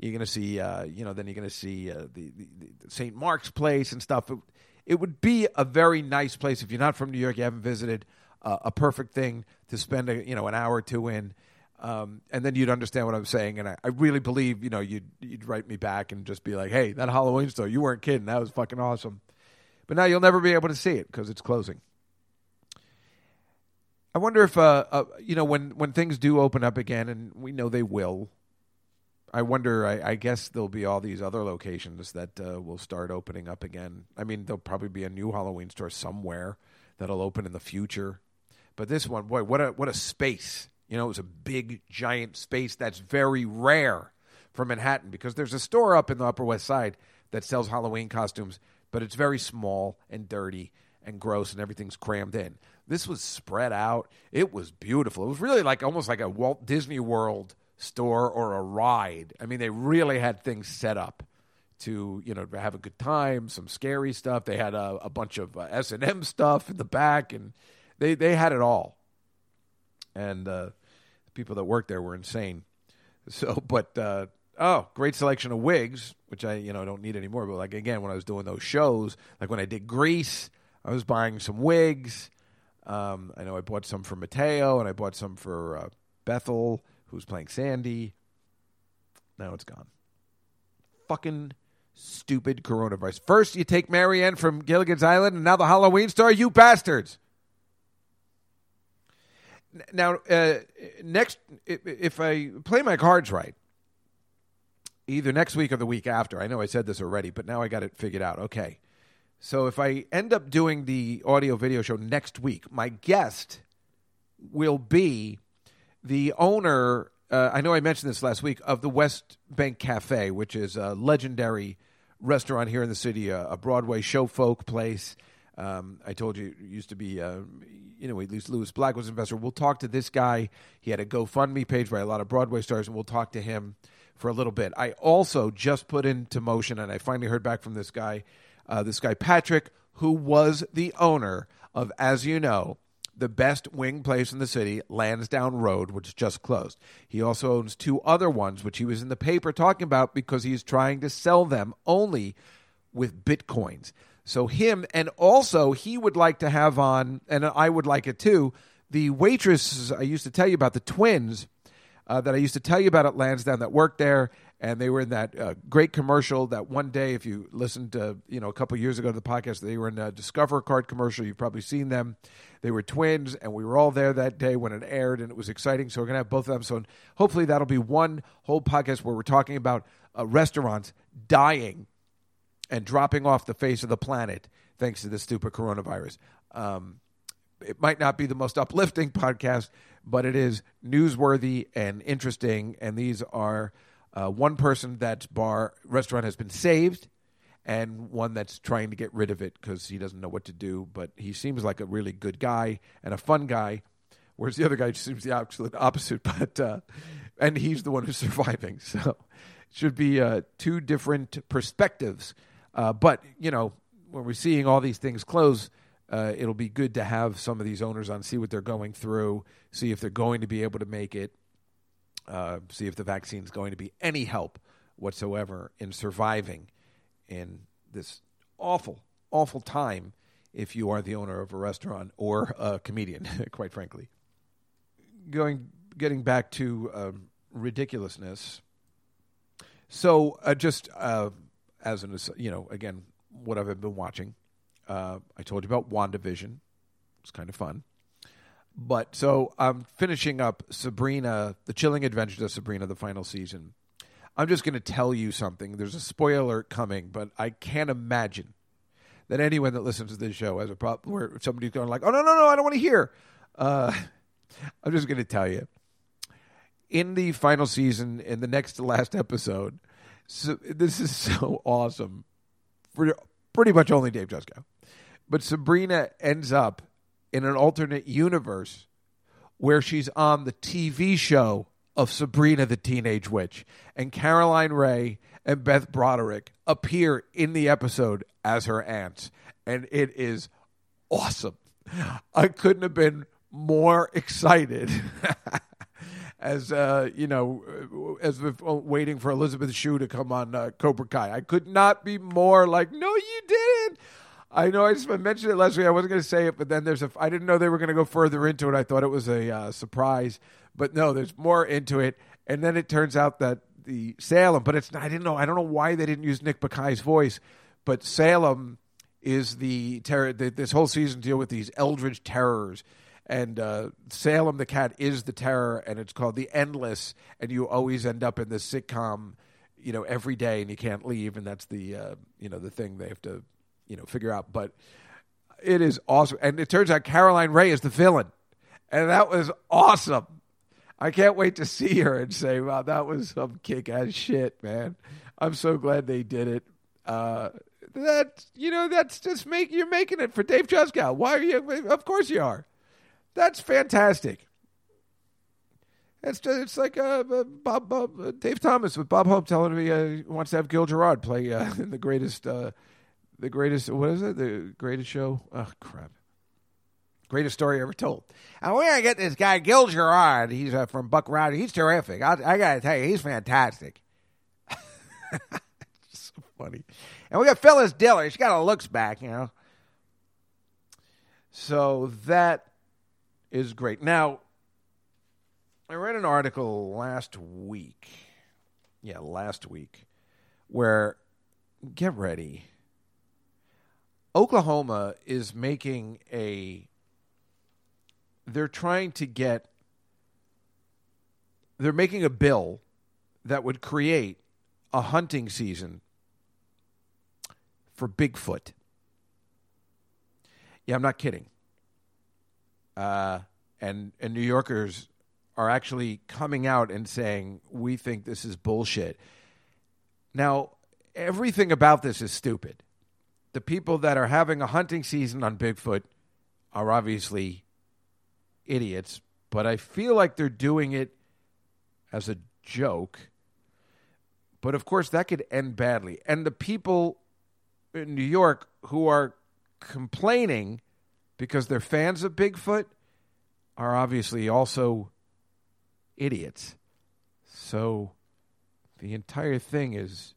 D: You're to see, uh, you know, then you're to see uh, the, the, the St. Mark's Place and stuff. It, it, would be a very nice place if you're not from New York, you haven't visited. Uh, a perfect thing to spend, a, you know, an hour or two in. Um, and then you'd understand what I'm saying. And I, I, really believe, you know, you'd, you'd write me back and just be like, hey, that Halloween store, you weren't kidding. That was fucking awesome. But now you'll never be able to see it because it's closing. I wonder if, uh, uh, you know, when, when things do open up again, and we know they will, I wonder, I, I guess there'll be all these other locations that uh, will start opening up again. I mean, there'll probably be a new Halloween store somewhere that'll open in the future. But this one, boy, what a what a space! You know, it was a big, giant space that's very rare for Manhattan because there's a store up in the Upper West Side that sells Halloween costumes, but it's very small and dirty and gross, and everything's crammed in. This was spread out. It was beautiful. It was really like almost like a Walt Disney World store or a ride. I mean, they really had things set up to you know have a good time, some scary stuff. They had a, a bunch of uh, S and M stuff in the back, and they they had it all. And uh, people that worked there were insane. So, but uh, oh, great selection of wigs, which I you know don't need anymore. But like again, when I was doing those shows, like when I did Grease, I was buying some wigs. Um, I know I bought some for Mateo, and I bought some for uh, Bethel, who's playing Sandy. Now it's gone. Fucking stupid coronavirus. First, you take Mary Ann from Gilligan's Island, and now the Halloween star. You bastards. Now, uh, next, if I play my cards right, either next week or the week after. I know I said this already, but now I got it figured out. Okay. So if I end up doing the audio video show next week, my guest will be the owner. Uh, I know I mentioned this last week of the West Bank Cafe, which is a legendary restaurant here in the city, a, a Broadway show folk place. Um, I told you used to be, uh, you know, at least Lewis Black was an investor. We'll talk to this guy. He had a GoFundMe page by a lot of Broadway stars, and we'll talk to him for a little bit. I also just put into motion, and I finally heard back from this guy, uh, this guy Patrick, who was the owner of, as you know, the best wing place in the city, Lansdowne Road, which just closed. He also owns two other ones, which he was in the paper talking about because he's trying to sell them only with bitcoins. So him, and also he would like to have on, and I would like it too. The waitresses I used to tell you about, the twins uh, that I used to tell you about at Lansdowne that worked there, and they were in that uh, great commercial that one day, if you listened to, you know, a couple years ago to the podcast, they were in a Discover card commercial. You've probably seen them. They were twins, and we were all there that day when it aired, and it was exciting. So we're to have both of them. So hopefully that'll be one whole podcast where we're talking about uh, restaurants dying and dropping off the face of the planet thanks to this stupid coronavirus. Um, it might not be the most uplifting podcast, but it is newsworthy and interesting. And these are uh, one person that bar restaurant has been saved, and one that's trying to get rid of it because he doesn't know what to do. But he seems like a really good guy and a fun guy, whereas the other guy seems the absolute opposite. But uh, and he's the one who's surviving, so it should be uh, two different perspectives. Uh, but you know, when we're seeing all these things close, uh, it'll be good to have some of these owners on, see what they're going through, see if they're going to be able to make it, uh, see if the vaccine is going to be any help whatsoever in surviving in this awful, awful time. If you are the owner of a restaurant or a comedian, quite frankly, going getting back to um, ridiculousness. So, uh, just uh, as an, you know, again, what I've been watching. Uh, I told you about WandaVision. It's kind of fun. But so I'm finishing up Sabrina, The Chilling Adventures of Sabrina, the final season. I'm just going to tell you something. There's a spoiler coming, but I can't imagine that anyone that listens to this show has a problem where somebody's going like, "Oh no, no, no, I don't want to hear." Uh, I'm just going to tell you. In the final season, in the next to last episode, so this is so awesome for pretty much only Dave Juskow. But Sabrina ends up in an alternate universe where she's on the TV show of Sabrina the Teenage Witch. And Caroline Rhea and Beth Broderick appear in the episode as her aunts. And it is awesome. I couldn't have been more excited. As uh, you know, as if uh, waiting for Elizabeth Shue to come on uh, Cobra Kai. I could not be more like, no, you didn't. I know I just mentioned it last week. I wasn't going to say it, but then there's a. I didn't know they were going to go further into it. I thought it was a uh, surprise, but no, there's more into it. And then it turns out that the Salem, but it's. I didn't know. I don't know why they didn't use Nick Bakay's voice, but Salem is the terror. The, this whole season deal with these eldritch terrors and uh, Salem the cat is the terror, and it's called the Endless, and you always end up in this sitcom, you know, every day, and you can't leave, and that's the uh, you know the thing they have to you know figure out. But it is awesome, and it turns out Caroline Rhea is the villain, and that was awesome. I can't wait to see her and say, "Wow, that was some kick-ass shit, man." I'm so glad they did it. Uh, that you know, that's just make you're making it for Dave Juskow. Why are you? Of course you are. That's fantastic. It's just, it's like uh, uh, Bob, Bob uh, Dave Thomas with Bob Hope telling me uh, he wants to have Gil Gerard play uh, in the greatest uh, the greatest what is it the greatest show? Oh crap! Greatest story ever told. And we're gonna get this guy Gil Gerard. He's uh, from Buck Rogers. He's terrific. I, I gotta tell you, he's fantastic. so funny. And we got Phyllis Diller. She got her looks back, you know. So that is great. Now, I read an article last week. Yeah, last week, where get ready. Oklahoma is making a. They're trying to get. They're making a bill that would create a hunting season for Bigfoot. Yeah, I'm not kidding. Uh, and and New Yorkers are actually coming out and saying we think this is bullshit. Now, everything about this is stupid. The people that are having a hunting season on Bigfoot are obviously idiots, but I feel like they're doing it as a joke. But of course, that could end badly. And the people in New York who are complaining because they're fans of Bigfoot are obviously also idiots. So the entire thing is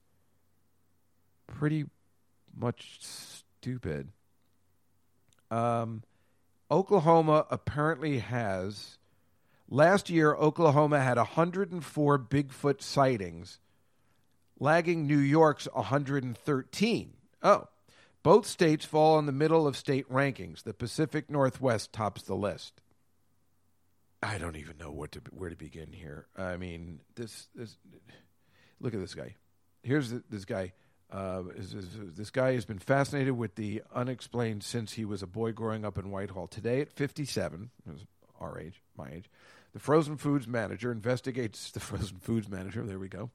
D: pretty much stupid. Um, Oklahoma apparently has. Last year, Oklahoma had 104 Bigfoot sightings, lagging New York's 113. Oh, both states fall in the middle of state rankings. The Pacific Northwest tops the list. I don't even know what to where to begin here. I mean, this this look at this guy. Here's the, this guy. Uh, is, is, this guy has been fascinated with the unexplained since he was a boy growing up in Whitehall. Today, at 57, our age, my age, the frozen foods manager investigates the frozen foods manager. There we go.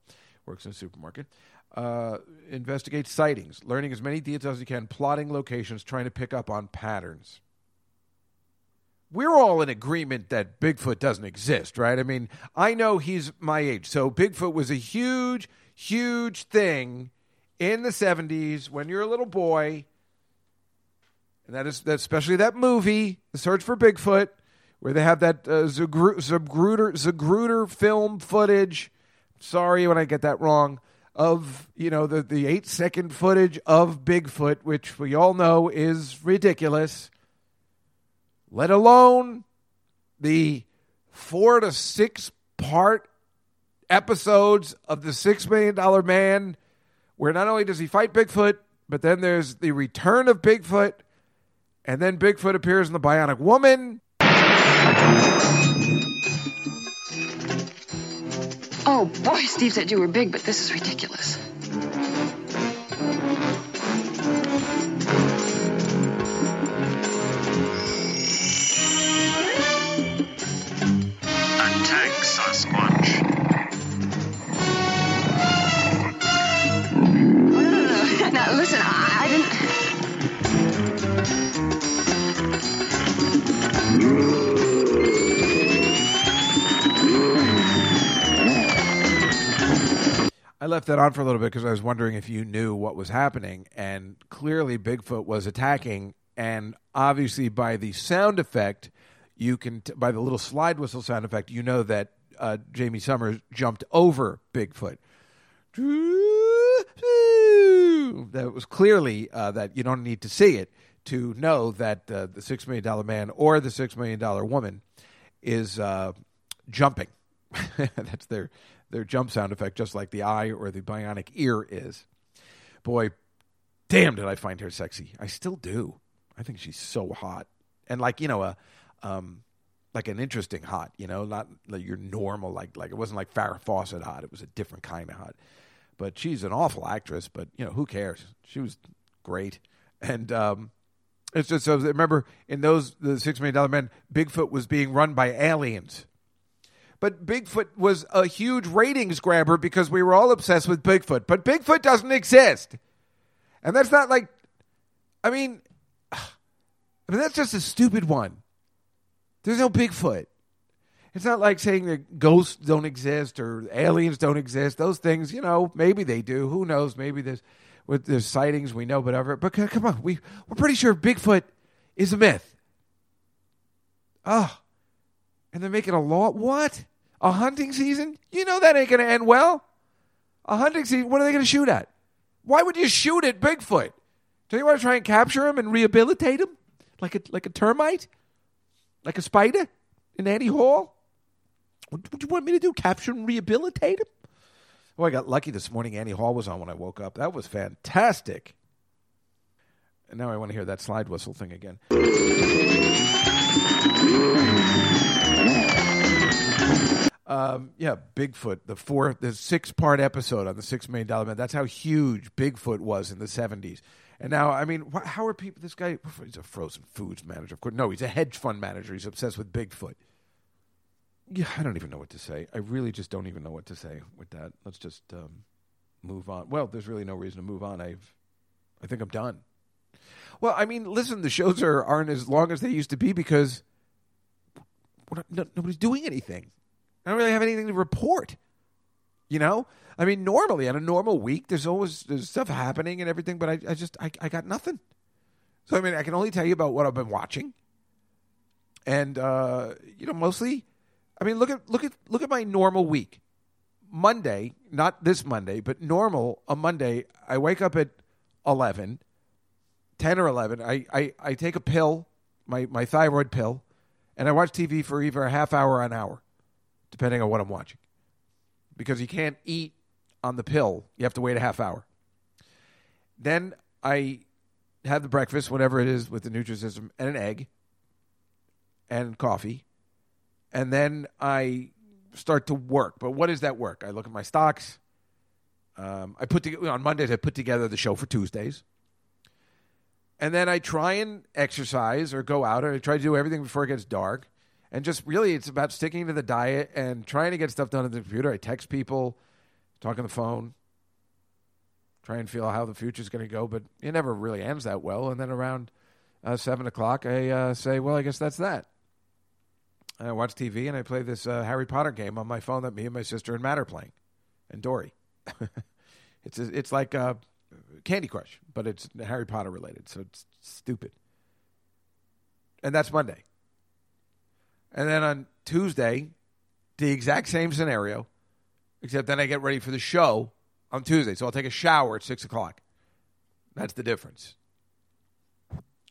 D: Works in a supermarket. Uh, investigates sightings, learning as many details as you can, plotting locations, trying to pick up on patterns we're all in agreement that Bigfoot doesn't exist, right? I mean, I know he's my age. So Bigfoot was a huge, huge thing in the 70s when you're a little boy. And that is that especially that movie, The Search for Bigfoot, where they have that uh, Zapruder, Zapruder film footage. Sorry when I get that wrong. Of you know the the eight second footage of Bigfoot, which we all know is ridiculous let alone the four to six part episodes of the Six Million Dollar Man, where not only does he fight Bigfoot, but then there's the return of Bigfoot, and then Bigfoot appears in the Bionic Woman.
I: Oh boy, Steve said you were big, but this is ridiculous. Attack Sasquatch. Uh, Now listen, I, I didn't.
D: I left that on for a little bit because I was wondering if you knew what was happening. And clearly, Bigfoot was attacking. And obviously, by the sound effect, you can, t- by the little slide whistle sound effect, you know that uh, Jaime Sommers jumped over Bigfoot that was clearly uh, that you don't need to see it to know that uh, the six million dollar man or the six million dollar woman is uh, jumping. That's their their jump sound effect, just like the eye or the bionic ear is. Boy, damn, did I find her sexy? I still do. I think she's so hot, and like you know a. Um, like an interesting hot, you know, not like your normal, like like it wasn't like Farrah Fawcett hot. It was a different kind of hot but she's an awful actress. But you know, who cares? She was great, and um, it's just so remember in those the Six Million Dollar Man, Bigfoot was being run by aliens. But Bigfoot was a huge ratings grabber because we were all obsessed with Bigfoot. But Bigfoot doesn't exist. And that's not like, I mean, I mean, that's just a stupid one. There's no Bigfoot. It's not like saying that ghosts don't exist or aliens don't exist. Those things, you know, maybe they do. Who knows? Maybe there's with there's sightings we know, but whatever. But come on, we we're pretty sure Bigfoot is a myth. Oh, and they're making a law. What? A hunting season? You know that ain't going to end well. A hunting season. What are they going to shoot at? Why would you shoot at Bigfoot? Do you want to try and capture him and rehabilitate him like a like a termite, like a spider in Annie Hall? What do you want me to do? Capture and rehabilitate him? Oh, I got lucky this morning. Annie Hall was on when I woke up. That was fantastic. And now I want to hear that slide whistle thing again. Um, yeah, Bigfoot, the four, the six part episode on the Six Million Dollar Man. That's how huge Bigfoot was in the seventies. And now, I mean, wh- how are people? This guy, he's a frozen foods manager, of course. No, he's a hedge fund manager. He's obsessed with Bigfoot. Yeah, I don't even know what to say. I really just don't even know what to say with that. Let's just um, move on. Well, there's really no reason to move on. I've, I think I'm done. Well, I mean, listen, the shows are aren't as long as they used to be because not, no, nobody's doing anything. I don't really have anything to report. You know, I mean, normally on a normal week, there's always there's stuff happening and everything, but I, I just I, I got nothing. So I mean, I can only tell you about what I've been watching, and uh, you know, mostly, I mean, look at look at look at my normal week. Monday, not this Monday, but normal a Monday, I wake up at 11, 10 or 11. I, I, I take a pill, my, my thyroid pill, and I watch TV for either a half hour or an hour, depending on what I'm watching. Because you can't eat on the pill, you have to wait a half hour. Then I have the breakfast, whatever it is, with the Nutrisystem, and an egg and coffee. And then I start to work. But what is that work? I look at my stocks. Um, I put together on Mondays. I put together the show for Tuesdays, and then I try and exercise or go out, or I try to do everything before it gets dark. And just really, it's about sticking to the diet and trying to get stuff done on the computer. I text people, talk on the phone, try and feel how the future's going to go, but it never really ends that well. And then around uh, seven o'clock, I uh, say, "Well, I guess that's that." And I watch TV and I play this uh, Harry Potter game on my phone that me and my sister and Matt are playing, and Dory. it's it's like uh, Candy Crush, but it's Harry Potter related, so it's stupid. And that's Monday. And then on Tuesday, the exact same scenario, except then I get ready for the show on Tuesday. So I'll take a shower at six o'clock. That's the difference.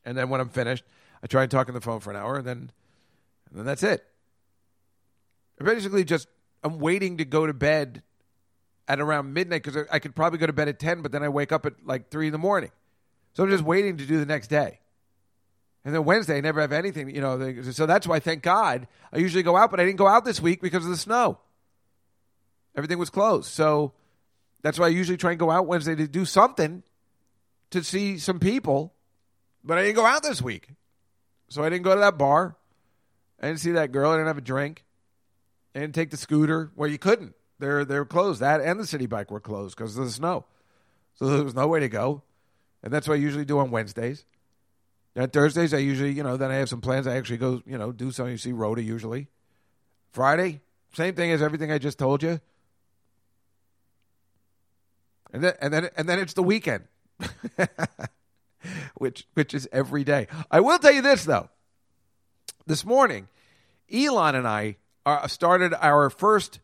D: And then when I'm finished, I try and talk on the phone for an hour, and then, and then that's it. I basically just I'm waiting to go to bed at around midnight because I could probably go to bed at ten, but then I wake up at like three in the morning. So I'm just waiting to do the next day. And then Wednesday, I never have anything, you know. So that's why, thank God, I usually go out, but I didn't go out this week because of the snow. Everything was closed. So that's why I usually try and go out Wednesday to do something to see some people, but I didn't go out this week. So I didn't go to that bar. I didn't see that girl. I didn't have a drink. I didn't take the scooter. Well, you couldn't. They're they're closed. That and the Citi Bike were closed because of the snow. So there was no way to go. And that's what I usually do on Wednesdays. And Thursdays, I usually, you know, then I have some plans. I actually go, you know, do something. You see Rhoda usually. Friday, same thing as everything I just told you. And then and then and then it's the weekend. which which is every day. I will tell you this though. This morning, Elon and I uh, started our first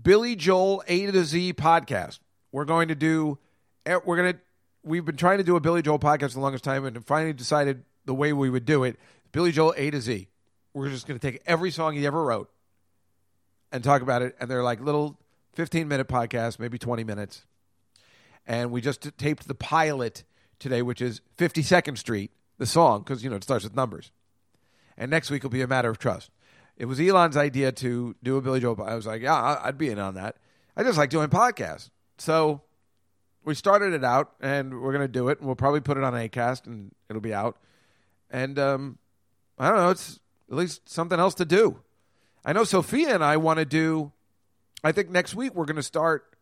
D: Billy Joel A to Z podcast. We're going to do. eh, We're going to. We've been trying to do a Billy Joel podcast the longest time, and finally decided the way we would do it: Billy Joel A to Z. We're just going to take every song he ever wrote and talk about it, and they're like little fifteen minute podcasts, maybe twenty minutes. And we just taped the pilot today, which is Fifty Second Street, the song, because you know it starts with numbers. And next week will be a matter of trust. It was Elon's idea to do a Billy Joel. I was like, yeah, I'd be in on that. I just like doing podcasts. So we started it out, and we're going to do it. And we'll probably put it on Acast, and it'll be out. And um, I don't know. It's at least something else to do. I know Sophia and I want to do. I think next week we're going to start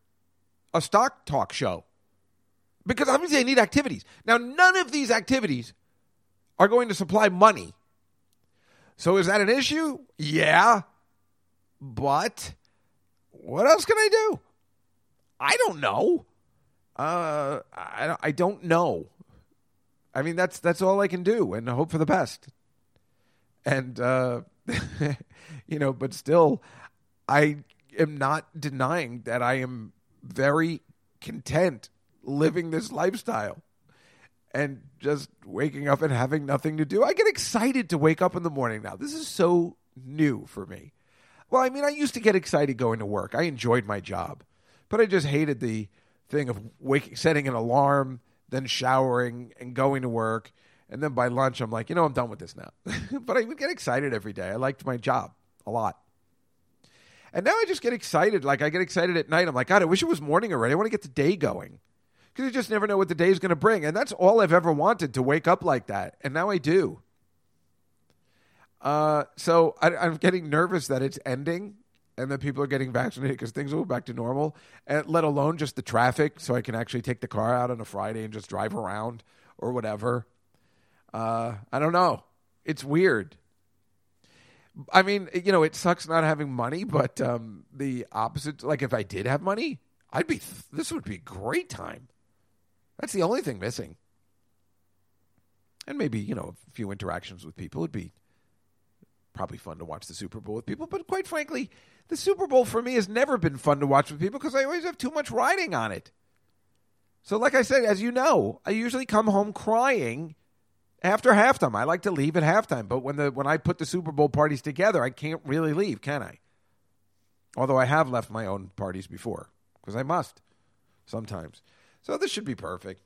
D: a stock talk show because obviously I need activities. Now, none of these activities are going to supply money. So is that an issue? Yeah. but what else can I do? I don't know. Uh, I, I don't know. I mean, that's that's all I can do, and hope for the best. And uh, you know, but still, I am not denying that I am very content living this lifestyle and just waking up and having nothing to do. I get excited to wake up in the morning now. This is so new for me. Well, I mean, I used to get excited going to work. I enjoyed my job, but I just hated the thing of waking, setting an alarm, then showering and going to work. And then by lunch, I'm like, you know, I'm done with this now. but I would get excited every day. I liked my job a lot. And now I just get excited. Like I get excited at night. I'm like, God, I wish it was morning already. I want to get the day going because you just never know what the day is going to bring. And that's all I've ever wanted to wake up like that. And now I do. Uh, so I, I'm getting nervous that it's ending and that people are getting vaccinated because things will go back to normal, and let alone just the traffic, so I can actually take the car out on a Friday and just drive around or whatever. Uh, I don't know. It's weird. I mean, you know, it sucks not having money, but um, the opposite, like if I did have money, I'd be, this would be a great time. That's the only thing missing. And maybe, you know, a few interactions with people would be probably fun to watch the Super Bowl with people. But quite frankly, the Super Bowl for me has never been fun to watch with people because I always have too much riding on it. So, like I said, as you know, I usually come home crying after halftime. I like to leave at halftime, but when the when I put the Super Bowl parties together, I can't really leave, can I? Although I have left my own parties before because I must sometimes. So this should be perfect.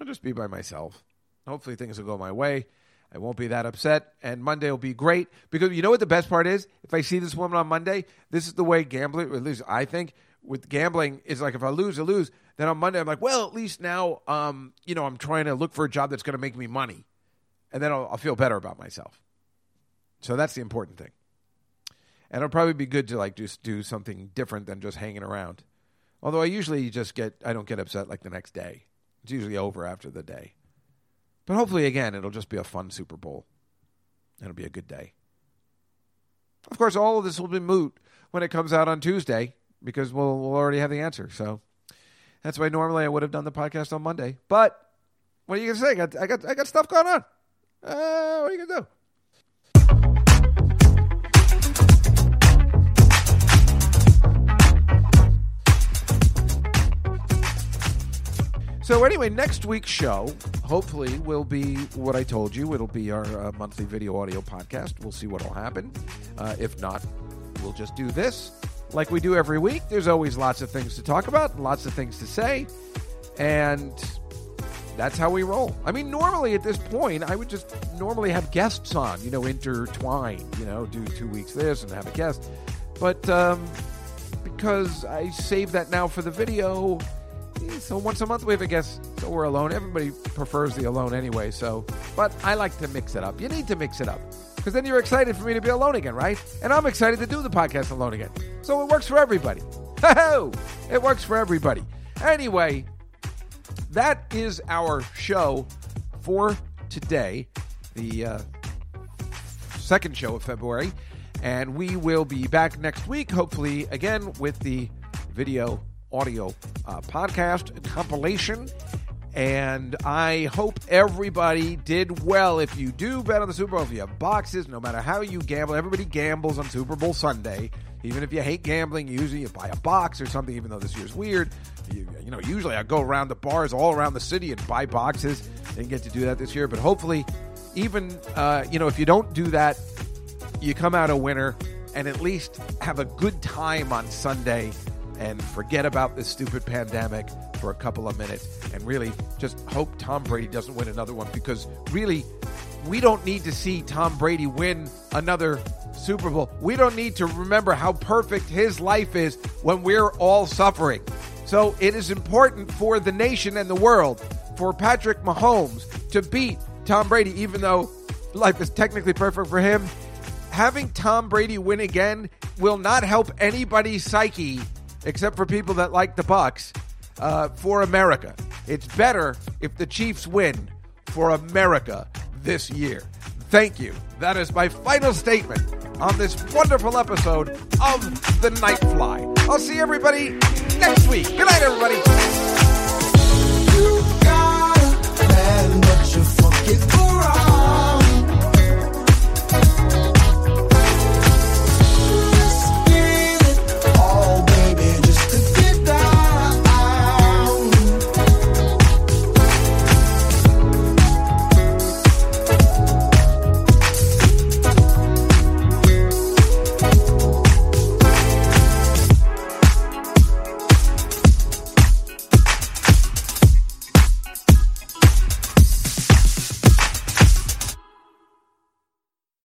D: I'll just be by myself. Hopefully things will go my way. I won't be that upset, and Monday will be great because you know what the best part is. If I see this woman on Monday, this is the way gambling, or at least I think, with gambling is like if I lose, I lose. Then on Monday, I'm like, well, at least now, um, you know, I'm trying to look for a job that's going to make me money and then I'll, I'll feel better about myself. So that's the important thing. And it'll probably be good to like just do something different than just hanging around. Although I usually just get I don't get upset like the next day. It's usually over after the day. But hopefully again it'll just be a fun Super Bowl. It'll be a good day. Of course, all of this will be moot when it comes out on Tuesday because we'll we'll already have the answer. So that's why normally I would have done the podcast on Monday. But what are you gonna say? I got I got I got stuff going on. Uh, what are you going to do? So anyway, next week's show hopefully will be what I told you. It'll be our uh, monthly video audio podcast. We'll see what will happen. Uh, if not, we'll just do this like we do every week. There's always lots of things to talk about, lots of things to say, and that's how we roll. I mean, normally at this point, I would just normally have guests on, you know, intertwine, you know, do two weeks this and have a guest. But um, because I save that now for the video, so once a month we have a guest, so we're alone. Everybody prefers the alone anyway, so. But I like to mix it up. You need to mix it up because then you're excited for me to be alone again, right? And I'm excited to do the podcast alone again. So it works for everybody. It works for everybody. Anyway, that is our show for today, the uh, second show of February. And we will be back next week, hopefully, again with the video audio uh, podcast compilation. And I hope everybody did well. If you do bet on the Super Bowl, if you have boxes, no matter how you gamble, everybody gambles on Super Bowl Sunday. Even if you hate gambling, usually you buy a box or something, even though this year's weird. You, you know, usually I go around the bars all around the city and buy boxes. Didn't get to do that this year, but hopefully, even, uh, you know, if you don't do that, you come out a winner and at least have a good time on Sunday and forget about this stupid pandemic for a couple of minutes and really just hope Tom Brady doesn't win another one because really we don't need to see Tom Brady win another Super Bowl. We don't need to remember how perfect his life is when we're all suffering. So it is important for the nation and the world for Patrick Mahomes to beat Tom Brady, even though life is technically perfect for him. Having Tom Brady win again will not help anybody's psyche except for people that like the Bucs, uh, for America. It's better if the Chiefs win for America this year. Thank you. That is my final statement on this wonderful episode of The Nightfly. I'll see everybody next week. Good night, everybody. You gotta but you fucking.